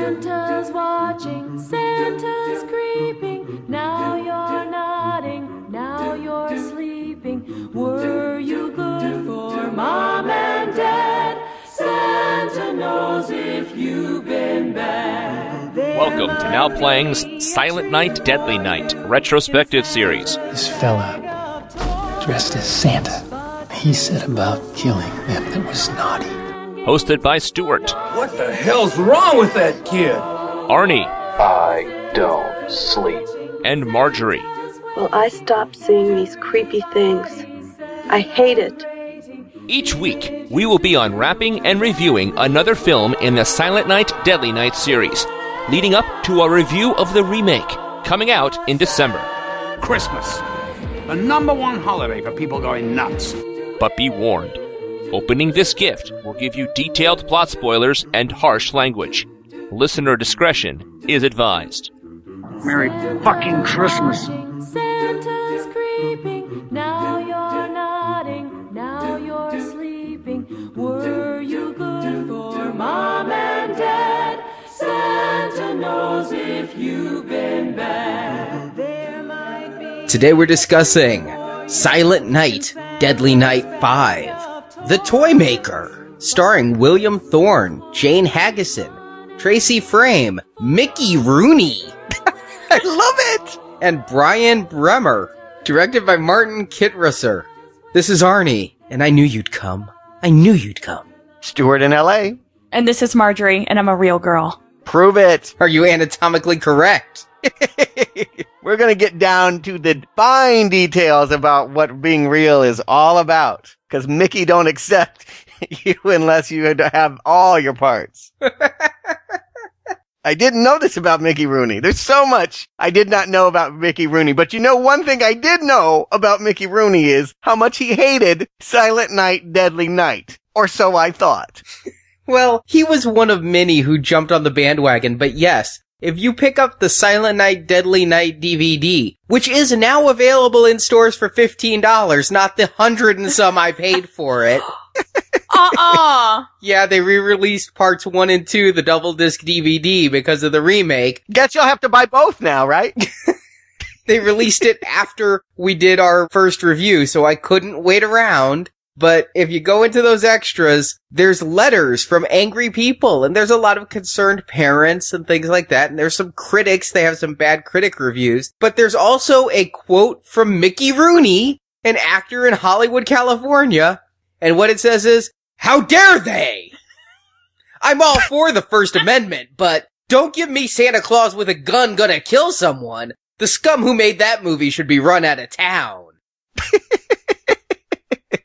Santa's watching, Santa's creeping. Now you're nodding, now you're sleeping. Were you good for mom and dad? Santa knows if you've been bad. Welcome to Now Playing's Silent Night, Deadly Night retrospective series. This fella dressed as Santa. He said about killing them that was naughty. Hosted by Stuart, What the hell's wrong with that kid? Arnie, I don't sleep. and Marjorie. Well, I stopped seeing these creepy things. I hate it. Each week, we will be unwrapping and reviewing another film in the Silent Night, Deadly Night series, leading up to a review of the remake, coming out in December. Christmas. The number one holiday for people going nuts. But be warned, opening this gift will give you detailed plot spoilers and harsh language. Listener discretion is advised. Merry fucking Christmas. Santa's creeping. Now you're nodding, now you're sleeping. Were you good for mom and dad? Santa knows if you've been bad. There might be. Today we're discussing Silent Night, Deadly Night 5, The Toy Maker, starring William Thorne, Jane Higginson, Tracy Fraim, Mickey Rooney, I love it! and Brian Bremer, directed by Martin Kitrosser. This is Arnie, and I knew you'd come. I knew you'd come. Stuart in LA. And this is Marjorie, and I'm a real girl. Prove it. Are you anatomically correct? We're gonna get down to the fine details about what being real is all about. Cause Mickey don't accept you unless you have all your parts. I didn't know this about Mickey Rooney. There's so much I did not know about Mickey Rooney. But you know, one thing I did know about Mickey Rooney is how much he hated Silent Night, Deadly Night. Or so I thought. Well, he was one of many who jumped on the bandwagon, but yes, if you pick up the Silent Night Deadly Night DVD, which is now available in stores for $15, not the hundred and some I paid for it. Uh-uh. Yeah, they re-released parts one and two, the double disc DVD because of the remake. Guess you'll have to buy both now, right? They released it after we did our first review, so I couldn't wait around. But if you go into those extras, there's letters from angry people and there's a lot of concerned parents and things like that. And there's some critics. They have some bad critic reviews, but there's also a quote from Mickey Rooney, an actor in Hollywood, California. And what it says is, how dare they? I'm all for the First Amendment, but don't give me Santa Claus with a gun gonna kill someone. The scum who made that movie should be run out of town.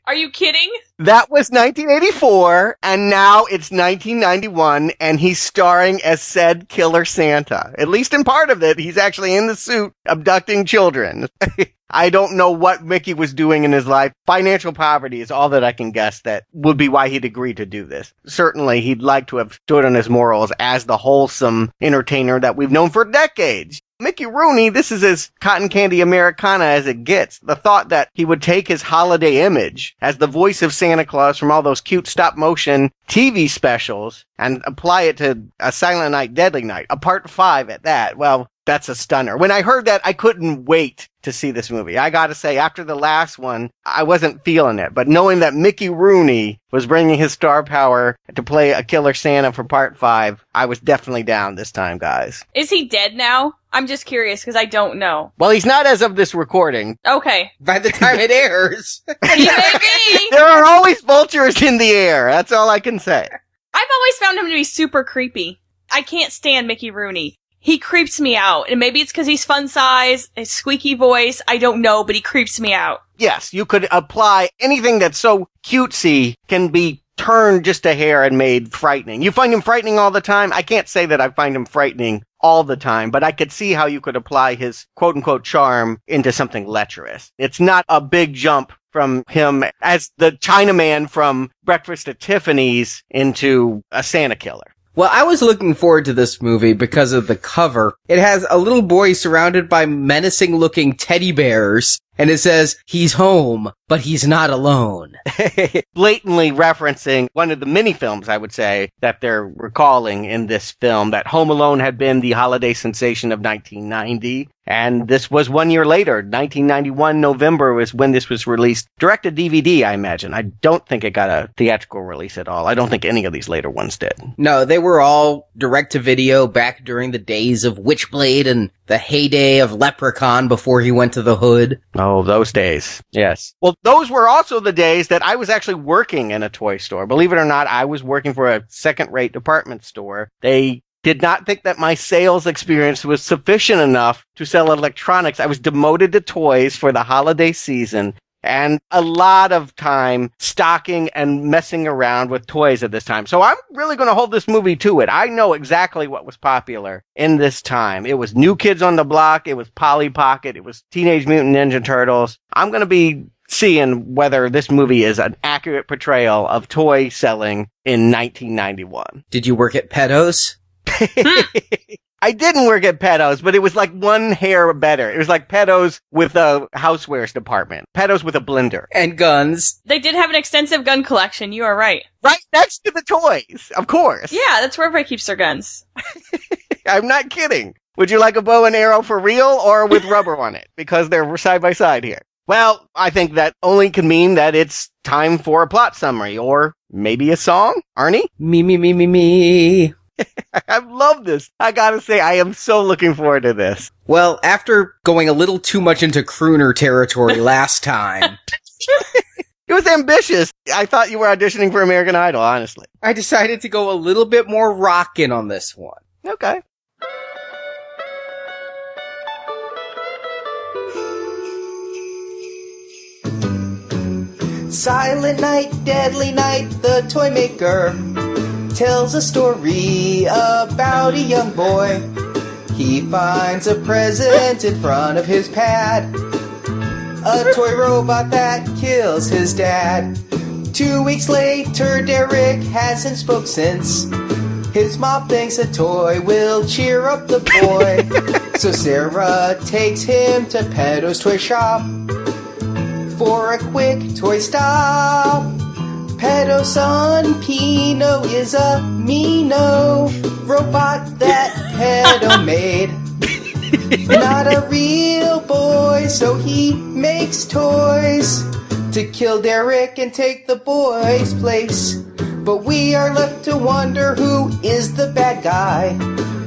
Are you kidding? That was 1984, and now it's 1991, and he's starring as said Killer Santa. At least in part of it, he's actually in the suit abducting children. I don't know what Mickey was doing in his life. Financial poverty is all that I can guess that would be why he'd agree to do this. Certainly, he'd like to have stood on his morals as the wholesome entertainer that we've known for decades. Mickey Rooney, this is as cotton candy Americana as it gets. The thought that he would take his holiday image as the voice of Santa Claus from all those cute stop motion TV specials and apply it to a Silent Night, Deadly Night, a part five at that. Well, that's a stunner. When I heard that, I couldn't wait to see this movie. I gotta say, after the last one, I wasn't feeling it, but knowing that Mickey Rooney was bringing his star power to play a killer Santa for part five, I was definitely down this time, guys. Is he dead now? I'm just curious because I don't know. Well, he's not as of this recording. Okay. By the time it airs. He may be. There are always vultures in the air. That's all I can say. I've always found him to be super creepy. I can't stand Mickey Rooney. He creeps me out. And maybe it's because he's fun size, his squeaky voice. I don't know, but he creeps me out. Yes, you could apply anything that's so cutesy can be turned just a hair and made frightening. You find him frightening all the time? I can't say that I find him frightening all the time, but I could see how you could apply his quote unquote charm into something lecherous. It's not a big jump from him as the Chinaman from Breakfast at Tiffany's into a Santa killer. Well, I was looking forward to this movie because of the cover. It has a little boy surrounded by menacing looking teddy bears and it says, he's home, but he's not alone. Blatantly referencing one of the many films, I would say, that they're recalling in this film that Home Alone had been the holiday sensation of 1990. And this was one year later, 1991 November was when this was released. Direct to DVD, I imagine. I don't think it got a theatrical release at all. I don't think any of these later ones did. No, they were all direct to video back during the days of Witchblade and the heyday of Leprechaun before he went to the hood. Oh, those days. Yes. Well, those were also the days that I was actually working in a toy store. Believe it or not, I was working for a second rate department store. They did not think that my sales experience was sufficient enough to sell electronics. I was demoted to toys for the holiday season and a lot of time stocking and messing around with toys at this time. So I'm really going to hold this movie to it. I know exactly what was popular in this time. It was New Kids on the Block. It was Polly Pocket. It was Teenage Mutant Ninja Turtles. I'm going to be seeing whether this movie is an accurate portrayal of toy selling in 1991. Did you work at Pedos? I didn't work at Pedos, but it was like one hair better. It was like Pedos with a housewares department. Pedos with a blender. And guns. They did have an extensive gun collection. You are right. Right next to the toys, of course. Yeah, that's where everybody keeps their guns. I'm not kidding. Would you like a bow and arrow for real or with rubber on it? Because they're side by side here. Well, I think that only can mean that it's time for a plot summary or maybe a song. Arnie? Me, me, me, me, me. I love this. I gotta say, I am so looking forward to this. Well, after going a little too much into crooner territory last time, It was ambitious. I thought you were auditioning for American Idol, honestly. I decided to go a little bit more rockin' on this one. Okay. Silent night, deadly night, the toy maker tells a story about a young boy. He finds a present in front of his pad. A toy robot that kills his dad. Two weeks later, Derek hasn't spoke since. His mom thinks a toy will cheer up the boy. so Sarah takes him to Pedo's toy shop for a quick toy stop. Pedo son Pino is a Mino robot that Pedo made. Not a real boy, so he makes toys to kill Derek and take the boy's place. But we are left to wonder who is the bad guy.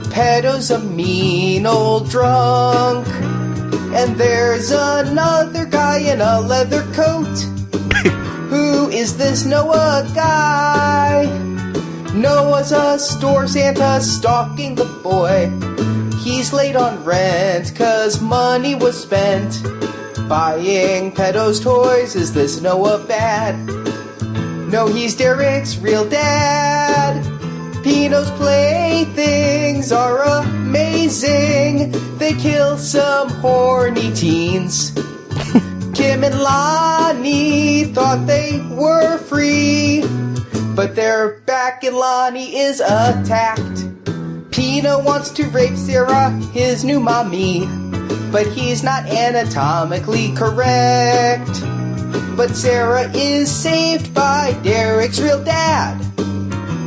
Pedo's a mean old drunk. And there's another guy in a leather coat. Who is this Noah guy? Noah's a store Santa stalking the boy. He's late on rent cause money was spent. Buying Pedo's toys, is this Noah bad? No, he's Derek's real dad. Pino's playthings are amazing. They kill some horny teens. Kim and Lonnie thought they were free, but they're back and Lonnie is attacked. Pino wants to rape Sarah, his new mommy, but he's not anatomically correct. But Sarah is saved by Derek's real dad.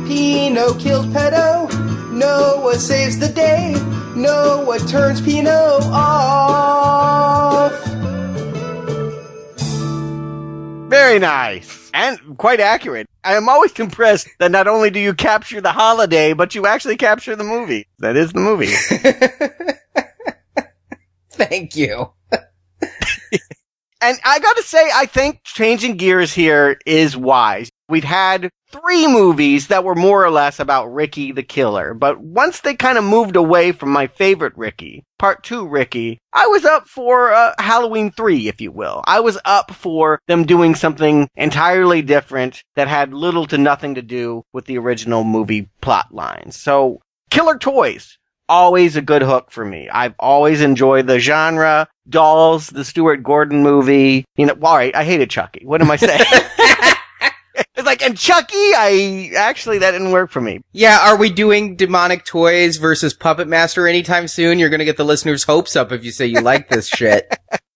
Pino kills Pedo. Noah saves the day. Noah turns Pino off. Very nice. And quite accurate. I am always impressed that not only do you capture the holiday, but you actually capture the movie. That is the movie. Thank you. And I gotta say, I think changing gears here is wise. We've had three movies that were more or less about Ricky the Killer, but once they kind of moved away from my favorite Ricky, part two Ricky, I was up for uh, Halloween 3, if you will. I was up for them doing something entirely different that had little to nothing to do with the original movie plot lines. So, Killer Toys, always a good hook for me. I've always enjoyed the genre. Dolls, the Stuart Gordon movie. You know, all right, I hated Chucky. What am I saying? like, and Chucky, I actually that didn't work for me. Yeah, are we doing demonic toys versus Puppet Master anytime soon? You're gonna get the listeners' hopes up if you say you like this shit.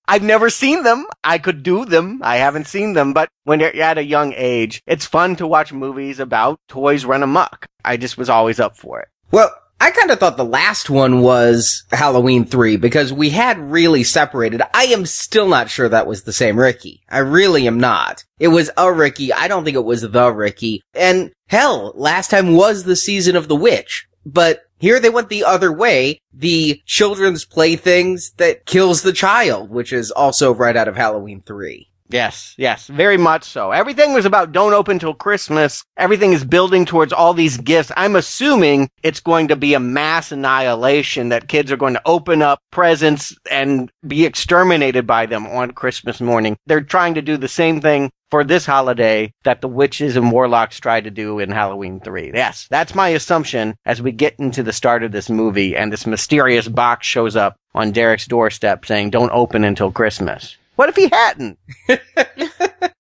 I've never seen them. I could do them. I haven't seen them, but when you're at a young age, it's fun to watch movies about toys run amok. I just was always up for it. Well, I kind of thought the last one was Halloween 3 because we had really separated. I am still not sure that was the same Ricky. I really am not. It was a Ricky. I don't think it was the Ricky. And hell, last time was the season of the witch. But here they went the other way. The children's playthings that kills the child, which is also right out of Halloween 3. Yes, yes, very much so. Everything was about don't open till Christmas. Everything is building towards all these gifts. I'm assuming it's going to be a mass annihilation that kids are going to open up presents and be exterminated by them on Christmas morning. They're trying to do the same thing for this holiday that the witches and warlocks tried to do in Halloween 3. Yes, that's my assumption as we get into the start of this movie and this mysterious box shows up on Derek's doorstep saying don't open until Christmas. What if he hadn't?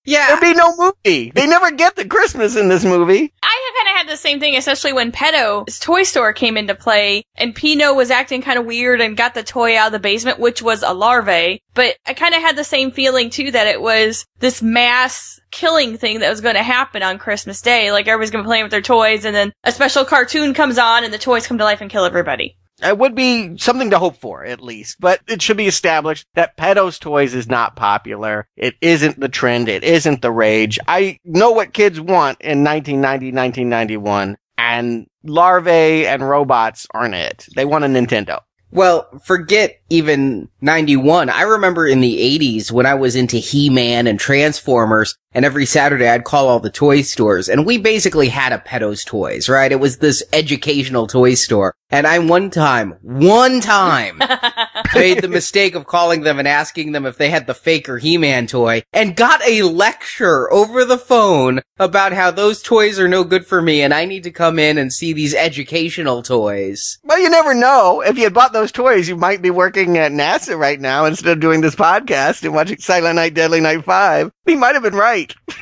yeah. There'd be no movie. They never get the Christmas in this movie. I kind of had the same thing, especially when Pedo's toy store came into play and Pino was acting kind of weird and got the toy out of the basement, which was a larvae. But I kind of had the same feeling too that it was this mass killing thing that was going to happen on Christmas Day. Like everybody's going to be playing with their toys and then a special cartoon comes on and the toys come to life and kill everybody. It would be something to hope for, at least. But it should be established that Pedo's Toys is not popular. It isn't the trend. It isn't the rage. I know what kids want in 1990, 1991, and larvae and robots aren't it. They want a Nintendo. Well, forget even 91. I remember in the 80s when I was into He-Man and Transformers, and every Saturday I'd call all the toy stores, and we basically had a Pedo's Toys, right? It was this educational toy store. And I one time, one time, made the mistake of calling them and asking them if they had the faker He-Man toy, and got a lecture over the phone about how those toys are no good for me and I need to come in and see these educational toys. Well, you never know. If you had bought those toys, you might be working at NASA right now instead of doing this podcast and watching Silent Night, Deadly Night 5. He might have been right.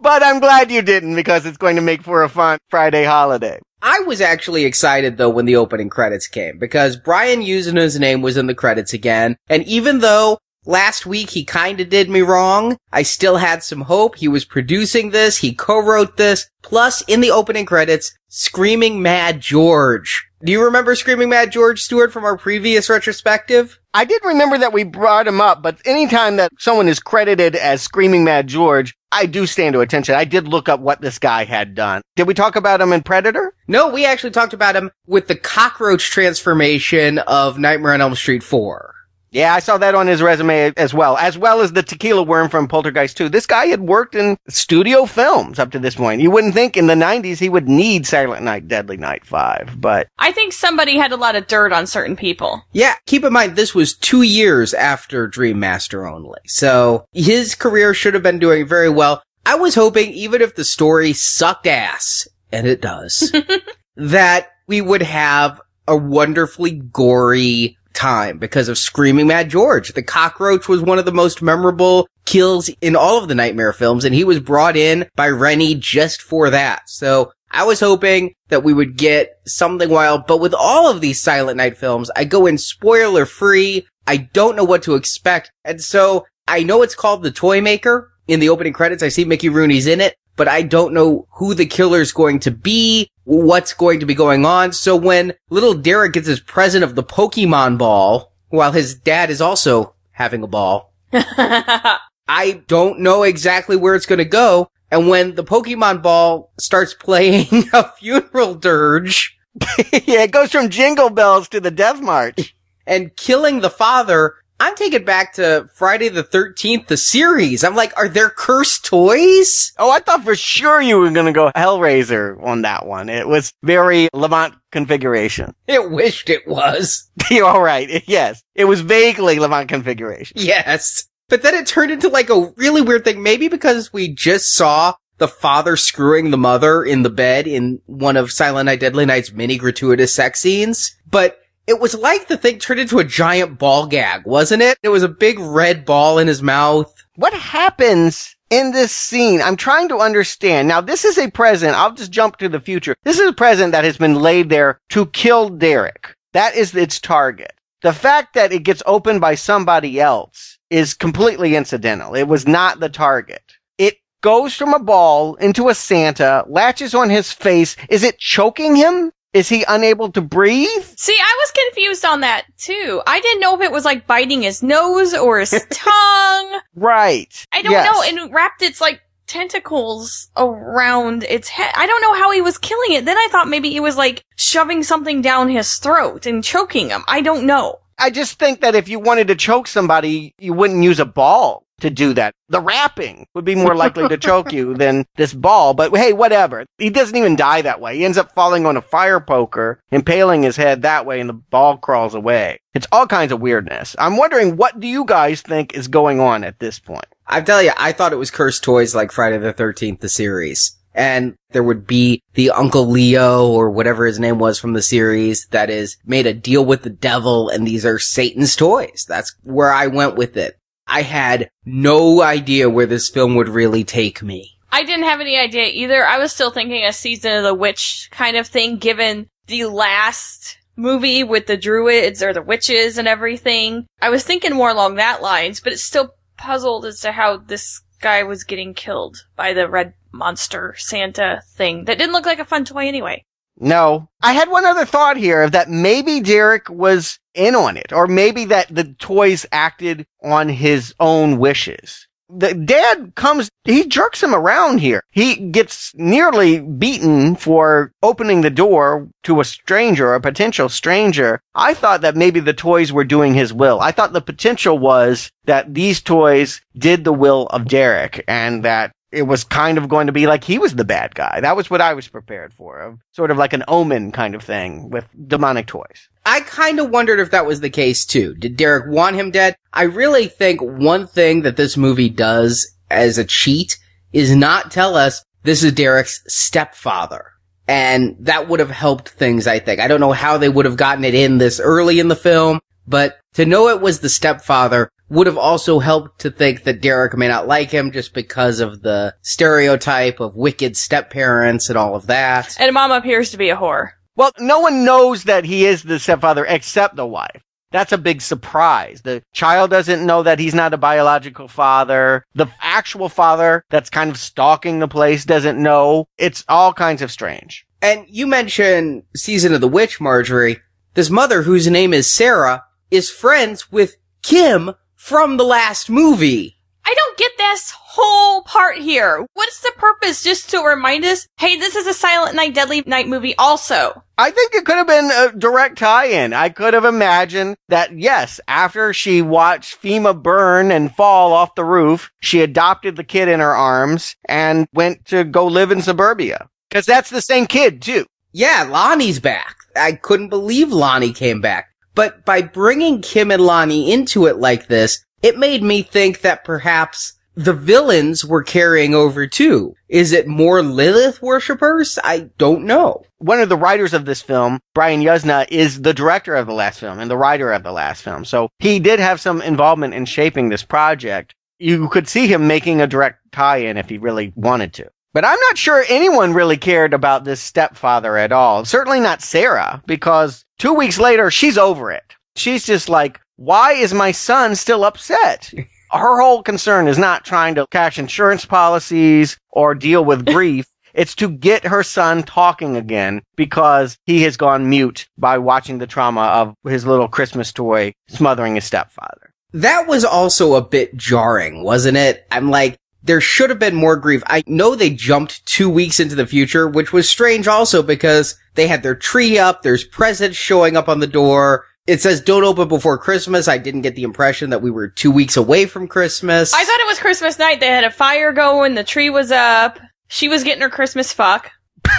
but I'm glad you didn't because it's going to make for a fun Friday holiday. I was actually excited though when the opening credits came because Brian Yuzna's name was in the credits again. And even though last week he kinda did me wrong, I still had some hope. He was producing this. He co-wrote this. Plus in the opening credits, Screaming Mad George. Do you remember Screaming Mad George Stewart from our previous retrospective? I did remember that we brought him up, but anytime that someone is credited as Screaming Mad George, I do stand to attention. I did look up what this guy had done. Did we talk about him in Predator? No, we actually talked about him with the cockroach transformation of Nightmare on Elm Street 4. Yeah, I saw that on his resume as well, as well as the tequila worm from Poltergeist 2. This guy had worked in studio films up to this point. You wouldn't think in the 90s he would need Silent Night, Deadly Night 5, but. I think somebody had a lot of dirt on certain people. Yeah, keep in mind this was two years after Dream Master only. So his career should have been doing very well. I was hoping even if the story sucked ass, and it does, that we would have a wonderfully gory time because of Screaming Mad George. The cockroach was one of the most memorable kills in all of the Nightmare films, and he was brought in by Renny just for that. So I was hoping that we would get something wild, but with all of these Silent Night films, I go in spoiler free. I don't know what to expect. And so I know it's called The Toy Maker. In the opening credits, I see Mickey Rooney's in it, but I don't know who the killer's going to be, what's going to be going on. So when little Derek gets his present of the Pokemon ball, while his dad is also having a ball, I don't know exactly where it's going to go. And when the Pokemon ball starts playing a funeral dirge, yeah, it goes from Jingle Bells to the Death March. and killing the father, I'm taken back to Friday the 13th, the series. I'm like, are there cursed toys? Oh, I thought for sure you were going to go Hellraiser on that one. It was very Lament configuration. It wished it was. You're all right. Yes. It was vaguely Lament configuration. Yes. But then it turned into like a really weird thing, maybe because we just saw the father screwing the mother in the bed in one of Silent Night Deadly Night's many gratuitous sex scenes. But it was like the thing turned into a giant ball gag, wasn't it? It was a big red ball in his mouth. What happens in this scene? I'm trying to understand. Now, this is a present. I'll just jump to the future. This is a present that has been laid there to kill Derek. That is its target. The fact that it gets opened by somebody else is completely incidental. It was not the target. It goes from a ball into a Santa, latches on his face. Is it choking him? Is he unable to breathe? See, I was confused on that too. I didn't know if it was like biting his nose or his tongue. Right. I don't Yes. know. And wrapped its like tentacles around its head. I don't know how he was killing it. Then I thought maybe he was like shoving something down his throat and choking him. I don't know. I just think that if you wanted to choke somebody, you wouldn't use a ball to do that. The wrapping would be more likely to choke you than this ball, but hey, whatever. He doesn't even die that way. He ends up falling on a fire poker, impaling his head that way, and the ball crawls away. It's all kinds of weirdness. I'm wondering, what do you guys think is going on at this point? I tell you, I thought it was cursed toys like Friday the 13th, the series. And there would be the Uncle Leo or whatever his name was from the series that is made a deal with the devil and these are Satan's toys. That's where I went with it. I had no idea where this film would really take me. I didn't have any idea either. I was still thinking a season of the witch kind of thing, given the last movie with the druids or the witches and everything. I was thinking more along that lines, but it's still puzzled as to how this guy was getting killed by the red monster Santa thing that didn't look like a fun toy anyway. No. I had one other thought here of that maybe Derek was in on it, or maybe that the toys acted on his own wishes. The dad comes, he jerks him around here. He gets nearly beaten for opening the door to a stranger, a potential stranger. I thought that maybe the toys were doing his will. I thought the potential was that these toys did the will of Derek and that it was kind of going to be like he was the bad guy. That was what I was prepared for. Sort of like an omen kind of thing with demonic toys. I kind of wondered if that was the case too. Did Derek want him dead? I really think one thing that this movie does as a cheat is not tell us this is Derek's stepfather. And that would have helped things, I think. I don't know how they would have gotten it in this early in the film, but to know it was the stepfather would have also helped to think that Derek may not like him just because of the stereotype of wicked step-parents and all of that. And mom appears to be a whore. Well, no one knows that he is the stepfather except the wife. That's a big surprise. The child doesn't know that he's not a biological father. The actual father that's kind of stalking the place doesn't know. It's all kinds of strange. And you mentioned Season of the Witch, Marjorie. This mother, whose name is Sarah, is friends with Kim from the last movie. I don't get this whole part here. What's the purpose? Just to remind us, hey, this is a Silent Night, Deadly Night movie also. I think it could have been a direct tie-in. I could have imagined that yes, after she watched Fima burn and fall off the roof, she adopted the kid in her arms and went to go live in suburbia. Cause that's the same kid too. Yeah, Lonnie's back. I couldn't believe Lonnie came back. But by bringing Kim and Lonnie into it like this, it made me think that perhaps the villains were carrying over too. Is it more Lilith worshippers? I don't know. One of the writers of this film, Brian Yuzna, is the director of the last film and the writer of the last film. So he did have some involvement in shaping this project. You could see him making a direct tie-in if he really wanted to. But I'm not sure anyone really cared about this stepfather at all. Certainly not Sarah, because two weeks later, she's over it. She's just like, why is my son still upset? Her whole concern is not trying to cash insurance policies or deal with grief. It's to get her son talking again because he has gone mute by watching the trauma of his little Christmas toy smothering his stepfather. That was also a bit jarring, wasn't it? I'm like, there should have been more grief. I know they jumped two weeks into the future, which was strange also because they had their tree up, there's presents showing up on the door. It says don't open before Christmas. I didn't get the impression that we were two weeks away from Christmas. I thought it was Christmas night. They had a fire going, the tree was up, she was getting her Christmas fuck.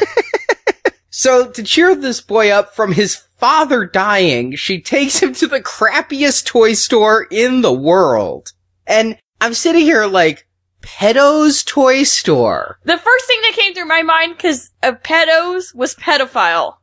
So to cheer this boy up from his father dying, she takes him to the crappiest toy store in the world. And I'm sitting here like, Pedo's toy store. The first thing that came through my mind, cause of pedos, was pedophile.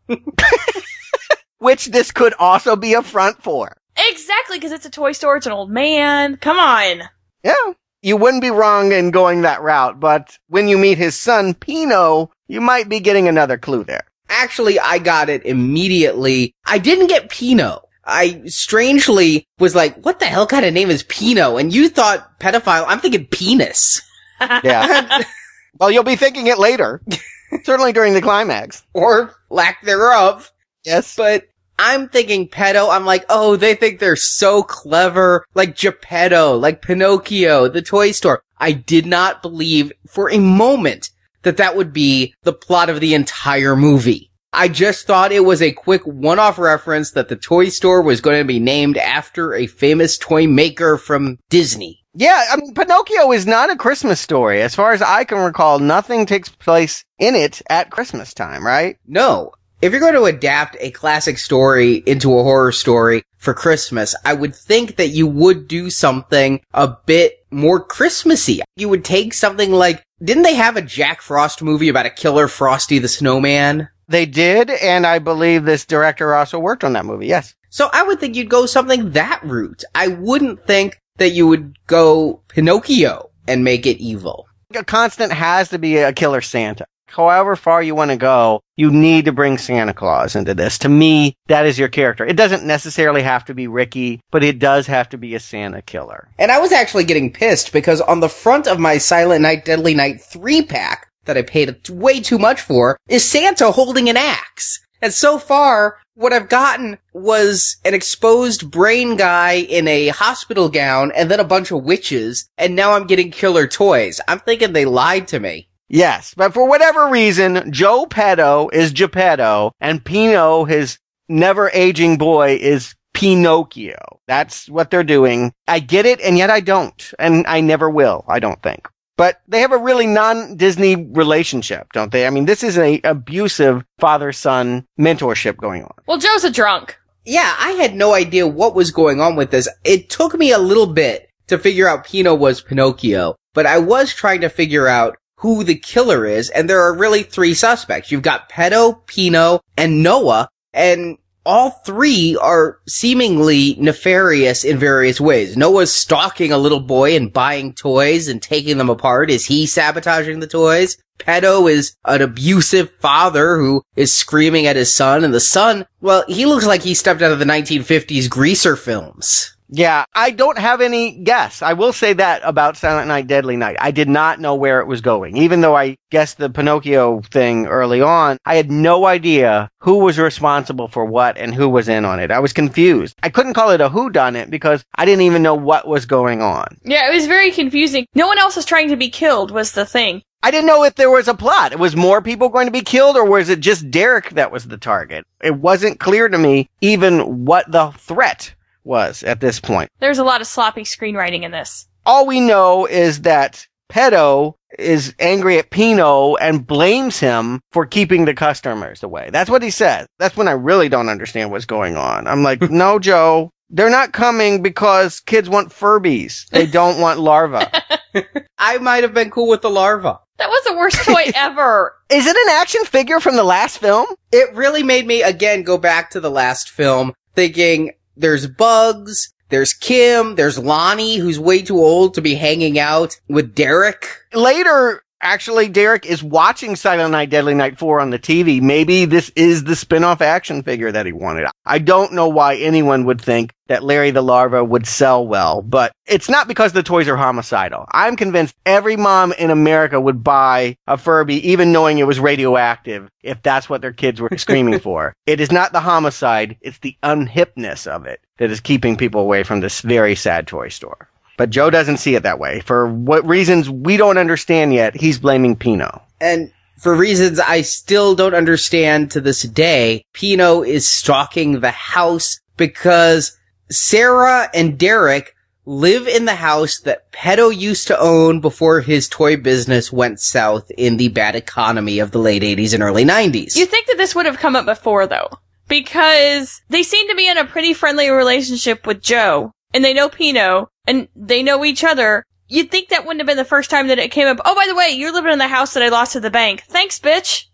Which this could also be a front for. Exactly, cause it's a toy store, it's an old man. Come on. Yeah. You wouldn't be wrong in going that route, but when you meet his son, Pino, you might be getting another clue there. Actually, I got it immediately. I didn't get Pino. I strangely was like, what the hell kind of name is Pino? And you thought pedophile. I'm thinking penis. Yeah. well, you'll be thinking it later. Certainly during the climax. or lack thereof. Yes. But I'm thinking pedo. I'm like, oh, they think they're so clever. Like Geppetto, like Pinocchio, the toy store. I did not believe for a moment that that would be the plot of the entire movie. I just thought it was a quick one-off reference that the toy store was going to be named after a famous toy maker from Disney. Yeah, I mean, Pinocchio is not a Christmas story. As far as I can recall, nothing takes place in it at Christmas time, right? No. If you're going to adapt a classic story into a horror story for Christmas, I would think that you would do something a bit more Christmassy. You would take something like, didn't they have a Jack Frost movie about a killer Frosty the Snowman? They did, and I believe this director also worked on that movie, yes. So I would think you'd go something that route. I wouldn't think that you would go Pinocchio and make it evil. A constant has to be a killer Santa. However far you want to go, you need to bring Santa Claus into this. To me, that is your character. It doesn't necessarily have to be Ricky, but it does have to be a Santa killer. And I was actually getting pissed because on the front of my Silent Night, Deadly Night 3 pack that I paid way too much for is Santa holding an axe. And so far, what I've gotten was an exposed brain guy in a hospital gown and then a bunch of witches. And now I'm getting killer toys. I'm thinking they lied to me. Yes, but for whatever reason, Joe Petto is Geppetto, and Pino, his never aging boy, is Pinocchio. That's what they're doing. I get it, and yet I don't. And I never will, I don't think. But they have a really non-Disney relationship, don't they? I mean, this is an abusive father-son mentorship going on. Well, Joe's a drunk. Yeah, I had no idea what was going on with this. It took me a little bit to figure out Pino was Pinocchio, but I was trying to figure out who the killer is, and there are really three suspects. You've got Pedo, Pino, and Noah, and all three are seemingly nefarious in various ways. Noah's stalking a little boy and buying toys and taking them apart. Is he sabotaging the toys? Pedo is an abusive father who is screaming at his son, and the son, well, he looks like he stepped out of the 1950s greaser films. Yeah, I don't have any guess. I will say that about Silent Night, Deadly Night. I did not know where it was going. Even though I guessed the Pinocchio thing early on, I had no idea who was responsible for what and who was in on it. I was confused. I couldn't call it a who done it because I didn't even know what was going on. Yeah, it was very confusing. No one else was trying to be killed was the thing. I didn't know if there was a plot. It was more people going to be killed or was it just Derek that was the target? It wasn't clear to me even what the threat was at this point. There's a lot of sloppy screenwriting in this. All we know is that Pedo is angry at Pino and blames him for keeping the customers away. That's what he says. That's when I really don't understand what's going on. I'm like, no, Joe, they're not coming because kids want Furbies. They don't want larva. I might have been cool with the larva. That was the worst toy ever. Is it an action figure from the last film? It really made me again go back to the last film thinking there's bugs, there's Kim, there's Lonnie, who's way too old to be hanging out with Derek. Later, actually, Derek is watching Silent Night, Deadly Night 4 on the TV. Maybe this is the spin-off action figure that he wanted. I don't know why anyone would think that Larry the Larva would sell well, but it's not because the toys are homicidal. I'm convinced every mom in America would buy a Furby even knowing it was radioactive if that's what their kids were screaming for. It is not the homicide, it's the unhipness of it that is keeping people away from this very sad toy store. But Joe doesn't see it that way. For what reasons we don't understand yet, he's blaming Pino. And for reasons I still don't understand to this day, Pino is stalking the house because Sarah and Derek live in the house that Pedo used to own before his toy business went south in the bad economy of the late 80s and early 90s. You think that this would have come up before though? Because they seem to be in a pretty friendly relationship with Joe, and they know Pino, and they know each other. You'd think that wouldn't have been the first time that it came up. Oh, by the way, you're living in the house that I lost to the bank. Thanks, bitch.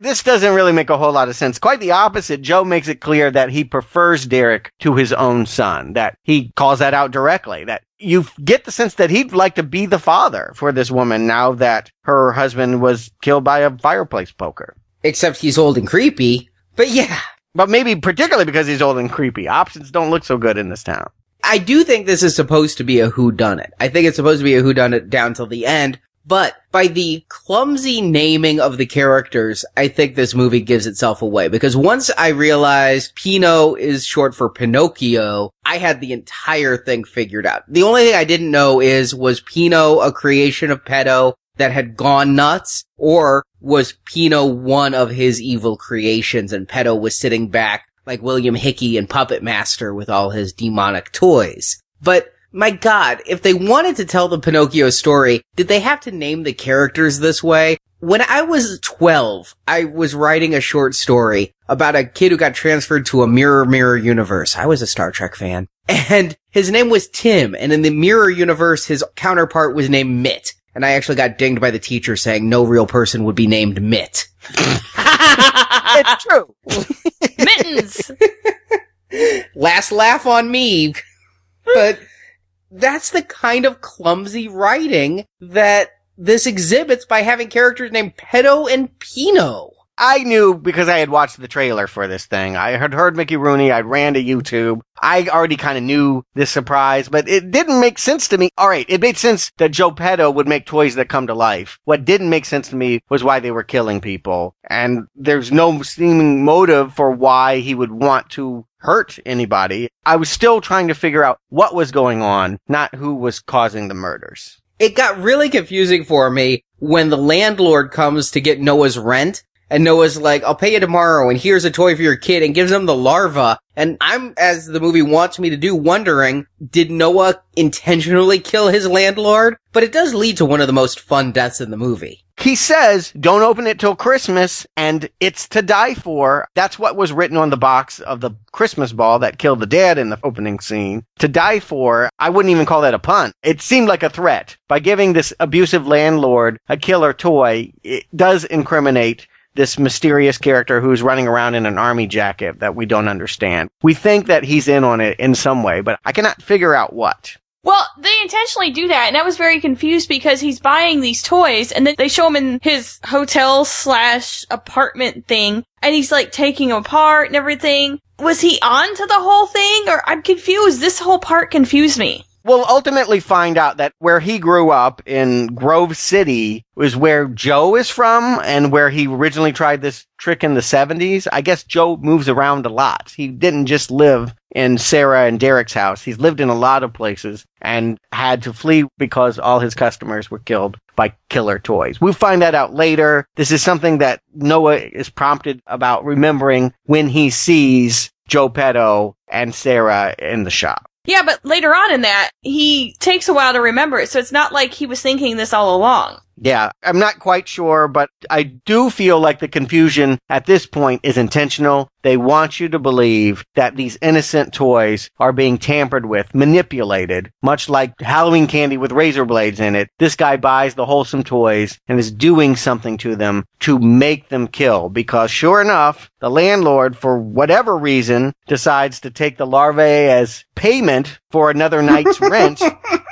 this doesn't really make a whole lot of sense. Quite the opposite. Joe makes it clear that he prefers Derek to his own son, that he calls that out directly, that you get the sense that he'd like to be the father for this woman now that her husband was killed by a fireplace poker. Except he's old and creepy. But yeah. But maybe particularly because he's old and creepy. Options don't look so good in this town. I do think this is supposed to be a who it. I think it's supposed to be a who it down till the end. But by the clumsy naming of the characters, I think this movie gives itself away because once I realized Pino is short for Pinocchio, I had the entire thing figured out. The only thing I didn't know is was Pino a creation of Pedo that had gone nuts or was Pino one of his evil creations and Pedo was sitting back like William Hickey and Puppet Master with all his demonic toys. But my god, if they wanted to tell the Pinocchio story, did they have to name the characters this way? When I was 12, I was writing a short story about a kid who got transferred to a mirror mirror universe. I was a Star Trek fan. And his name was Tim, and in the mirror universe, his counterpart was named Mitt. And I actually got dinged by the teacher saying no real person would be named Mitt. it's true. Mittens! Last laugh on me. But that's the kind of clumsy writing that this exhibits by having characters named Pedo and Pino. I knew because I had watched the trailer for this thing. I had heard Mickey Rooney. I ran to YouTube. I already kind of knew this surprise, but it didn't make sense to me. All right. It made sense that Joe Pedo would make toys that come to life. What didn't make sense to me was why they were killing people. And there's no seeming motive for why he would want to hurt anybody. I was still trying to figure out what was going on, not who was causing the murders. It got really confusing for me when the landlord comes to get Noah's rent and Noah's like, I'll pay you tomorrow and here's a toy for your kid and gives him the larva. And I'm, as the movie wants me to do, wondering, did Noah intentionally kill his landlord? But it does lead to one of the most fun deaths in the movie. He says, don't open it till Christmas and it's to die for. That's what was written on the box of the Christmas ball that killed the dad in the opening scene. To die for, I wouldn't even call that a pun. It seemed like a threat. By giving this abusive landlord a killer toy, it does incriminate this mysterious character who's running around in an army jacket that we don't understand. We think that he's in on it in some way, but I cannot figure out what. Well, they intentionally do that, and I was very confused because he's buying these toys, and then they show him in his hotel slash apartment thing, and he's like taking them apart and everything. Was he on to the whole thing, or I'm confused? This whole part confused me. We'll ultimately find out that where he grew up in Grove City was where Joe is from and where he originally tried this trick in the 70s. I guess Joe moves around a lot. He didn't just live in Sarah and Derek's house. He's lived in a lot of places and had to flee because all his customers were killed by killer toys. We'll find that out later. This is something that Noah is prompted about remembering when he sees Joe Pedo and Sarah in the shop. Yeah, but later on in that, he takes a while to remember it, so it's not like he was thinking this all along. Yeah, I'm not quite sure, but I do feel like the confusion at this point is intentional. They want you to believe that these innocent toys are being tampered with, manipulated, much like Halloween candy with razor blades in it. This guy buys the wholesome toys and is doing something to them to make them kill because sure enough, the landlord, for whatever reason, decides to take the larvae as payment for another night's rent.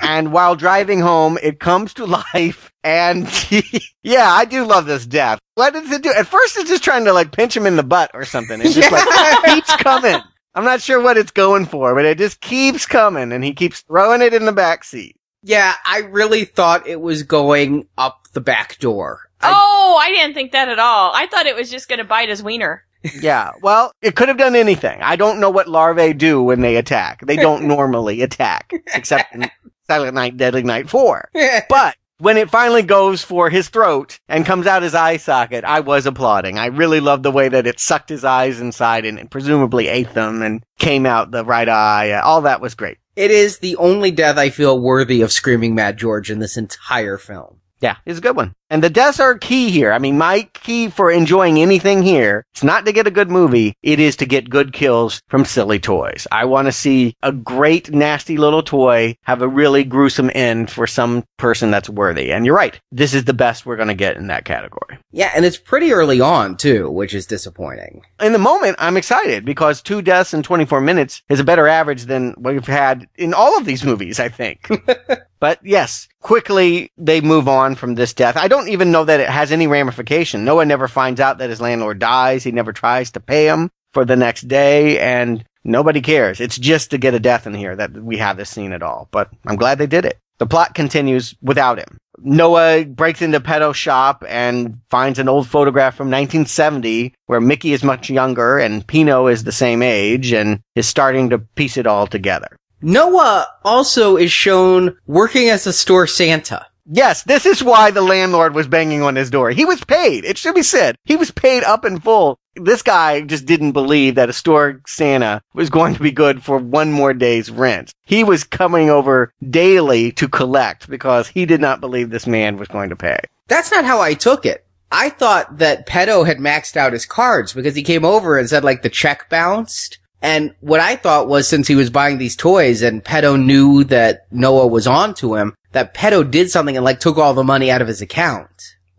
And while driving home, it comes to life and yeah, I do love this death. What does it do? At first, it's just trying to like pinch him in the butt or something. It just like keeps coming. I'm not sure what it's going for, but it just keeps coming, and he keeps throwing it in the back seat. Yeah, I really thought it was going up the back door. oh, I didn't think that at all. I thought it was just going to bite his wiener. yeah, well, it could have done anything. I don't know what larvae do when they attack. They don't normally attack, except in Silent Night, Deadly Night 4. but when it finally goes for his throat and comes out his eye socket, I was applauding. I really loved the way that it sucked his eyes inside and presumably ate them and came out the right eye. All that was great. It is the only death I feel worthy of screaming Mad George in this entire film. Yeah, it's a good one. And the deaths are key here. I mean, my key for enjoying anything here, it's not to get a good movie, it is to get good kills from silly toys. I want to see a great, nasty little toy have a really gruesome end for some person that's worthy. And you're right. This is the best we're going to get in that category. Yeah, and it's pretty early on, too, which is disappointing. In the moment, I'm excited because two deaths in 24 minutes is a better average than what we've had in all of these movies, I think. but yes, quickly they move on from this death. I don't even know that it has any ramification. Noah never finds out that his landlord dies. He never tries to pay him. for the next day and nobody cares. It's just to get a death in here that we have this scene at all. But I'm glad they did it. The plot continues without him. Noah breaks into Peto's shop and finds an old photograph from 1970 where Mickey is much younger and Pino is the same age and is starting to piece it all together. Noah also is shown working as a store Santa. Yes, this is why the landlord was banging on his door. He was paid. It should be said. He was paid up in full. This guy just didn't believe that a store Santa was going to be good for one more day's rent. He was coming over daily to collect because he did not believe this man was going to pay. That's not how I took it. I thought that Petto had maxed out his cards because he came over and said like the check bounced. And what I thought was since he was buying these toys and Petto knew that Noah was on to him, that Petto did something and like took all the money out of his account.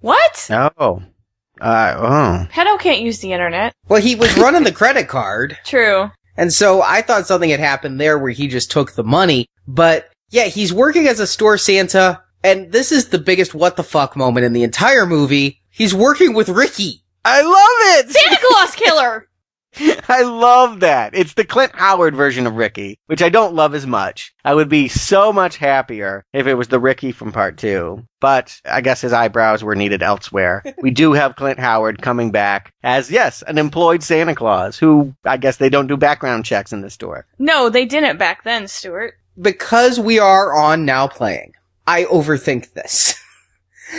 What? Oh. Uh, oh. Petto can't use the internet. Well, he was running the credit card. True. And so I thought something had happened there where he just took the money. But yeah, he's working as a store Santa. And this is the biggest what the fuck moment in the entire movie. He's working with Ricky. I love it! Santa Claus killer! I love that. It's the Clint Howard version of Ricky, which I don't love as much. I would be so much happier if it was the Ricky from part two. But I guess his eyebrows were needed elsewhere. we do have Clint Howard coming back as, yes, an employed Santa Claus, who I guess they don't do background checks in the store. No, they didn't back then, Stuart. Because we are on now playing, I overthink this.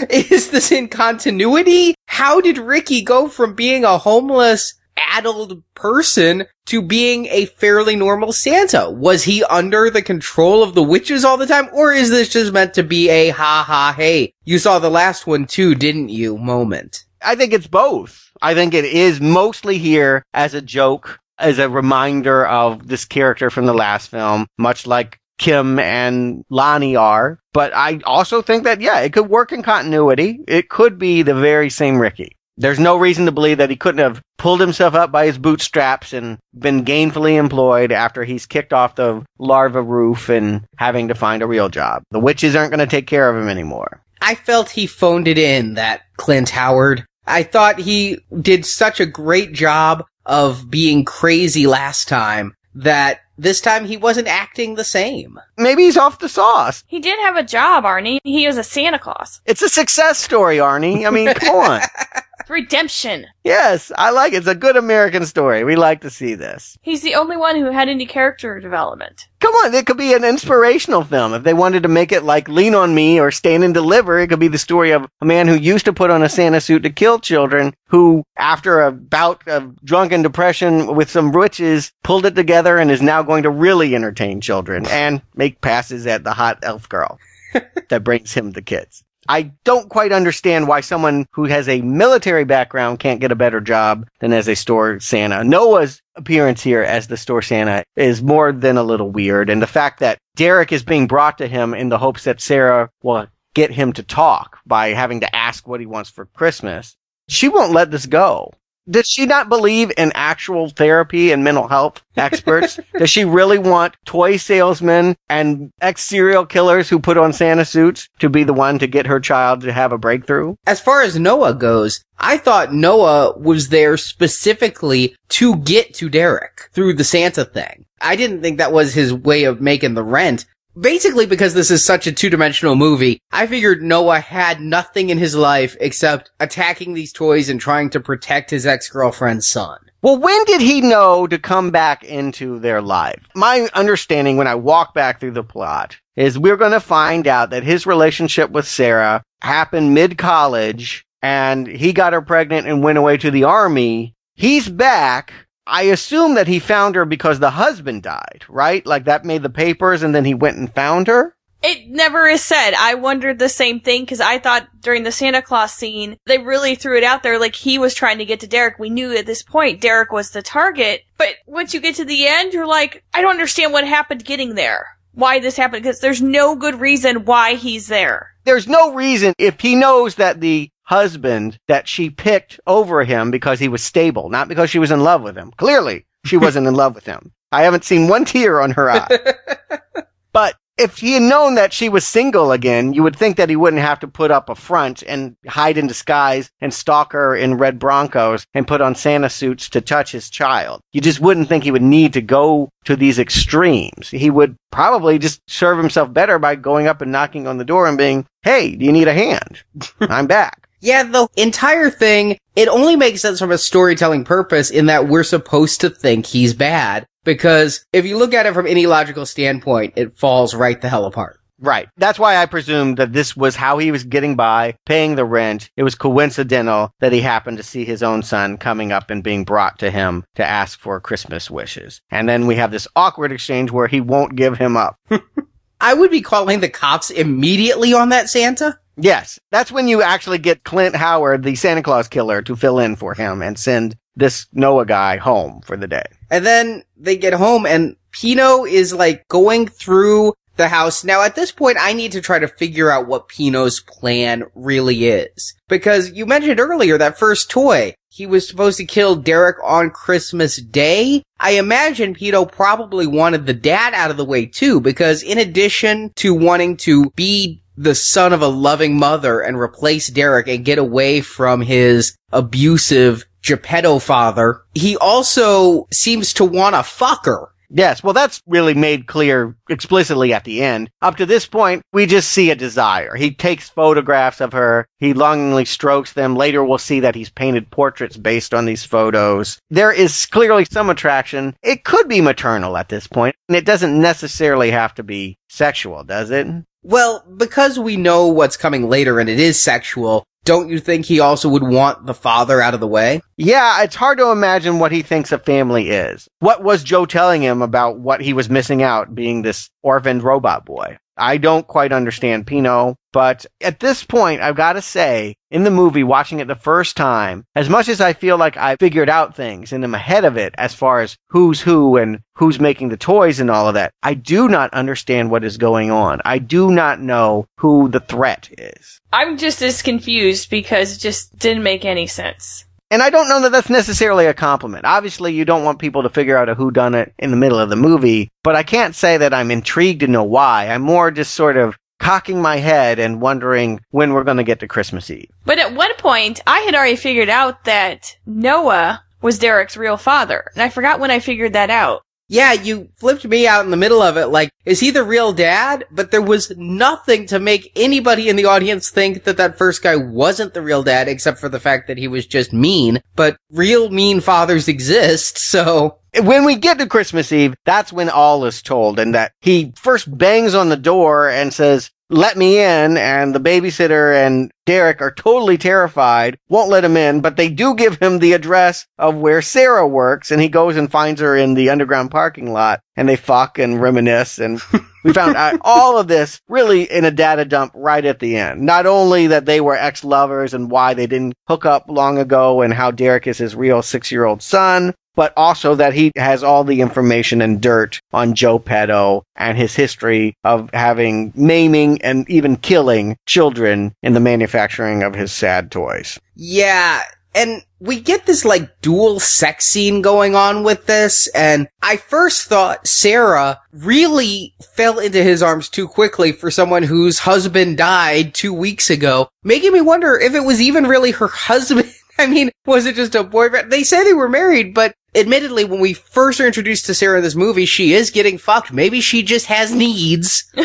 Is this in continuity? How did Ricky go from being a homeless addled person to being a fairly normal Santa? Was he under the control of the witches all the time? Or is this just meant to be a ha ha hey, you saw the last one too, didn't you moment? I think it's both. I think it is mostly here as a joke, as a reminder of this character from the last film, much like Kim and Lonnie are. But I also think that, yeah, it could work in continuity. It could be the very same Ricky. There's no reason to believe that he couldn't have pulled himself up by his bootstraps and been gainfully employed after he's kicked off the larva roof and having to find a real job. The witches aren't going to take care of him anymore. I felt he phoned it in, that Clint Howard. I thought he did such a great job of being crazy last time that this time he wasn't acting the same. Maybe he's off the sauce. He did have a job, Arnie. He was a Santa Claus. It's a success story, Arnie. I mean, come on. Redemption. Yes, I like it. It's a good American story. We like to see this. He's the only one who had any character development. Come on, it could be an inspirational film. If they wanted to make it like Lean on Me or Stand and Deliver, it could be the story of a man who used to put on a Santa suit to kill children, who, after a bout of drunken depression with some witches, pulled it together and is now going to really entertain children and make passes at the hot elf girl that brings him the kids. I don't quite understand why someone who has a military background can't get a better job than as a store Santa. Noah's appearance here as the store Santa is more than a little weird. And the fact that Derek is being brought to him in the hopes that Sarah will get him to talk by having to ask what he wants for Christmas. She won't let this go. Does she not believe in actual therapy and mental health experts? Does she really want toy salesmen and ex serial killers who put on Santa suits to be the one to get her child to have a breakthrough? As far as Noah goes, I thought Noah was there specifically to get to Derek through the Santa thing. I didn't think that was his way of making the rent. Basically, because this is such a two-dimensional movie, I figured Noah had nothing in his life except attacking these toys and trying to protect his ex-girlfriend's son. Well, when did he know to come back into their life? My understanding when I walk back through the plot is we're going to find out that his relationship with Sarah happened mid college and he got her pregnant and went away to the army. He's back. I assume that he found her because the husband died, right? Like that made the papers and then he went and found her? It never is said. I wondered the same thing because I thought during the Santa Claus scene, they really threw it out there like he was trying to get to Derek. We knew at this point Derek was the target. But once you get to the end, you're like, I don't understand what happened getting there. Why this happened because there's no good reason why he's there. There's no reason if he knows that the husband that she picked over him because he was stable, not because she was in love with him. Clearly, she wasn't in love with him. I haven't seen one tear on her eye. But if he had known that she was single again, you would think that he wouldn't have to put up a front and hide in disguise and stalk her in red Broncos and put on Santa suits to touch his child. You just wouldn't think he would need to go to these extremes. He would probably just serve himself better by going up and knocking on the door and being, Hey, do you need a hand? I'm back. Yeah, the entire thing, it only makes sense from a storytelling purpose in that we're supposed to think he's bad. Because if you look at it from any logical standpoint, it falls right the hell apart. Right. That's why I presumed that this was how he was getting by, paying the rent. It was coincidental that he happened to see his own son coming up and being brought to him to ask for Christmas wishes. And then we have this awkward exchange where he won't give him up. I would be calling the cops immediately on that Santa. Yes, that's when you actually get Clint Howard, the Santa Claus killer, to fill in for him and send this Noah guy home for the day. And then they get home and Pino is like going through the house. Now at this point, I need to try to figure out what Pino's plan really is. Because you mentioned earlier that first toy. He was supposed to kill Derek on Christmas Day. I imagine Pino probably wanted the dad out of the way too, because in addition to wanting to be the son of a loving mother and replace Derek and get away from his abusive Geppetto father, he also seems to want a fucker. Yes, well, that's really made clear explicitly at the end. Up to this point, we just see a desire. He takes photographs of her. He longingly strokes them. Later, we'll see that he's painted portraits based on these photos. There is clearly some attraction. It could be maternal at this point, and it doesn't necessarily have to be sexual, does it? Well, because we know what's coming later and it is sexual, don't you think he also would want the father out of the way? Yeah, it's hard to imagine what he thinks a family is. What was Joe telling him about what he was missing out being this orphaned robot boy? I don't quite understand Pino, but at this point, I've got to say, in the movie, watching it the first time, as much as I feel like I figured out things and am ahead of it as far as who's who and who's making the toys and all of that, I do not understand what is going on. I do not know who the threat is. I'm just as confused because it just didn't make any sense. And I don't know that that's necessarily a compliment. Obviously, you don't want people to figure out a who done it in the middle of the movie, but I can't say that I'm intrigued to know why. I'm more just sort of cocking my head and wondering when we're going to get to Christmas Eve. But at one point, I had already figured out that Noah was Derek's real father, and I forgot when I figured that out. Yeah, you flipped me out in the middle of it. Like, is he the real dad? But there was nothing to make anybody in the audience think that that first guy wasn't the real dad, except for the fact that he was just mean. But real mean fathers exist, so. When we get to Christmas Eve, that's when all is told, and that he first bangs on the door and says, let me in, and the babysitter and Derek are totally terrified, won't let him in, but they do give him the address of where Sarah works, and he goes and finds her in the underground parking lot, and they fuck and reminisce, and we found out all of this really in a data dump right at the end. Not only that they were ex-lovers and why they didn't hook up long ago, and how Derek is his real six-year-old son, but also that he has all the information and dirt on Joe Petto and his history of having maiming and even killing children in the manufacturing of his sad toys. Yeah, and we get this like dual sex scene going on with this, and I first thought Sarah really fell into his arms too quickly for someone whose husband died two weeks ago, making me wonder if it was even really her husband. I mean, was it just a boyfriend? They say they were married, but admittedly, when we first are introduced to Sarah in this movie, she is getting fucked. Maybe she just has needs.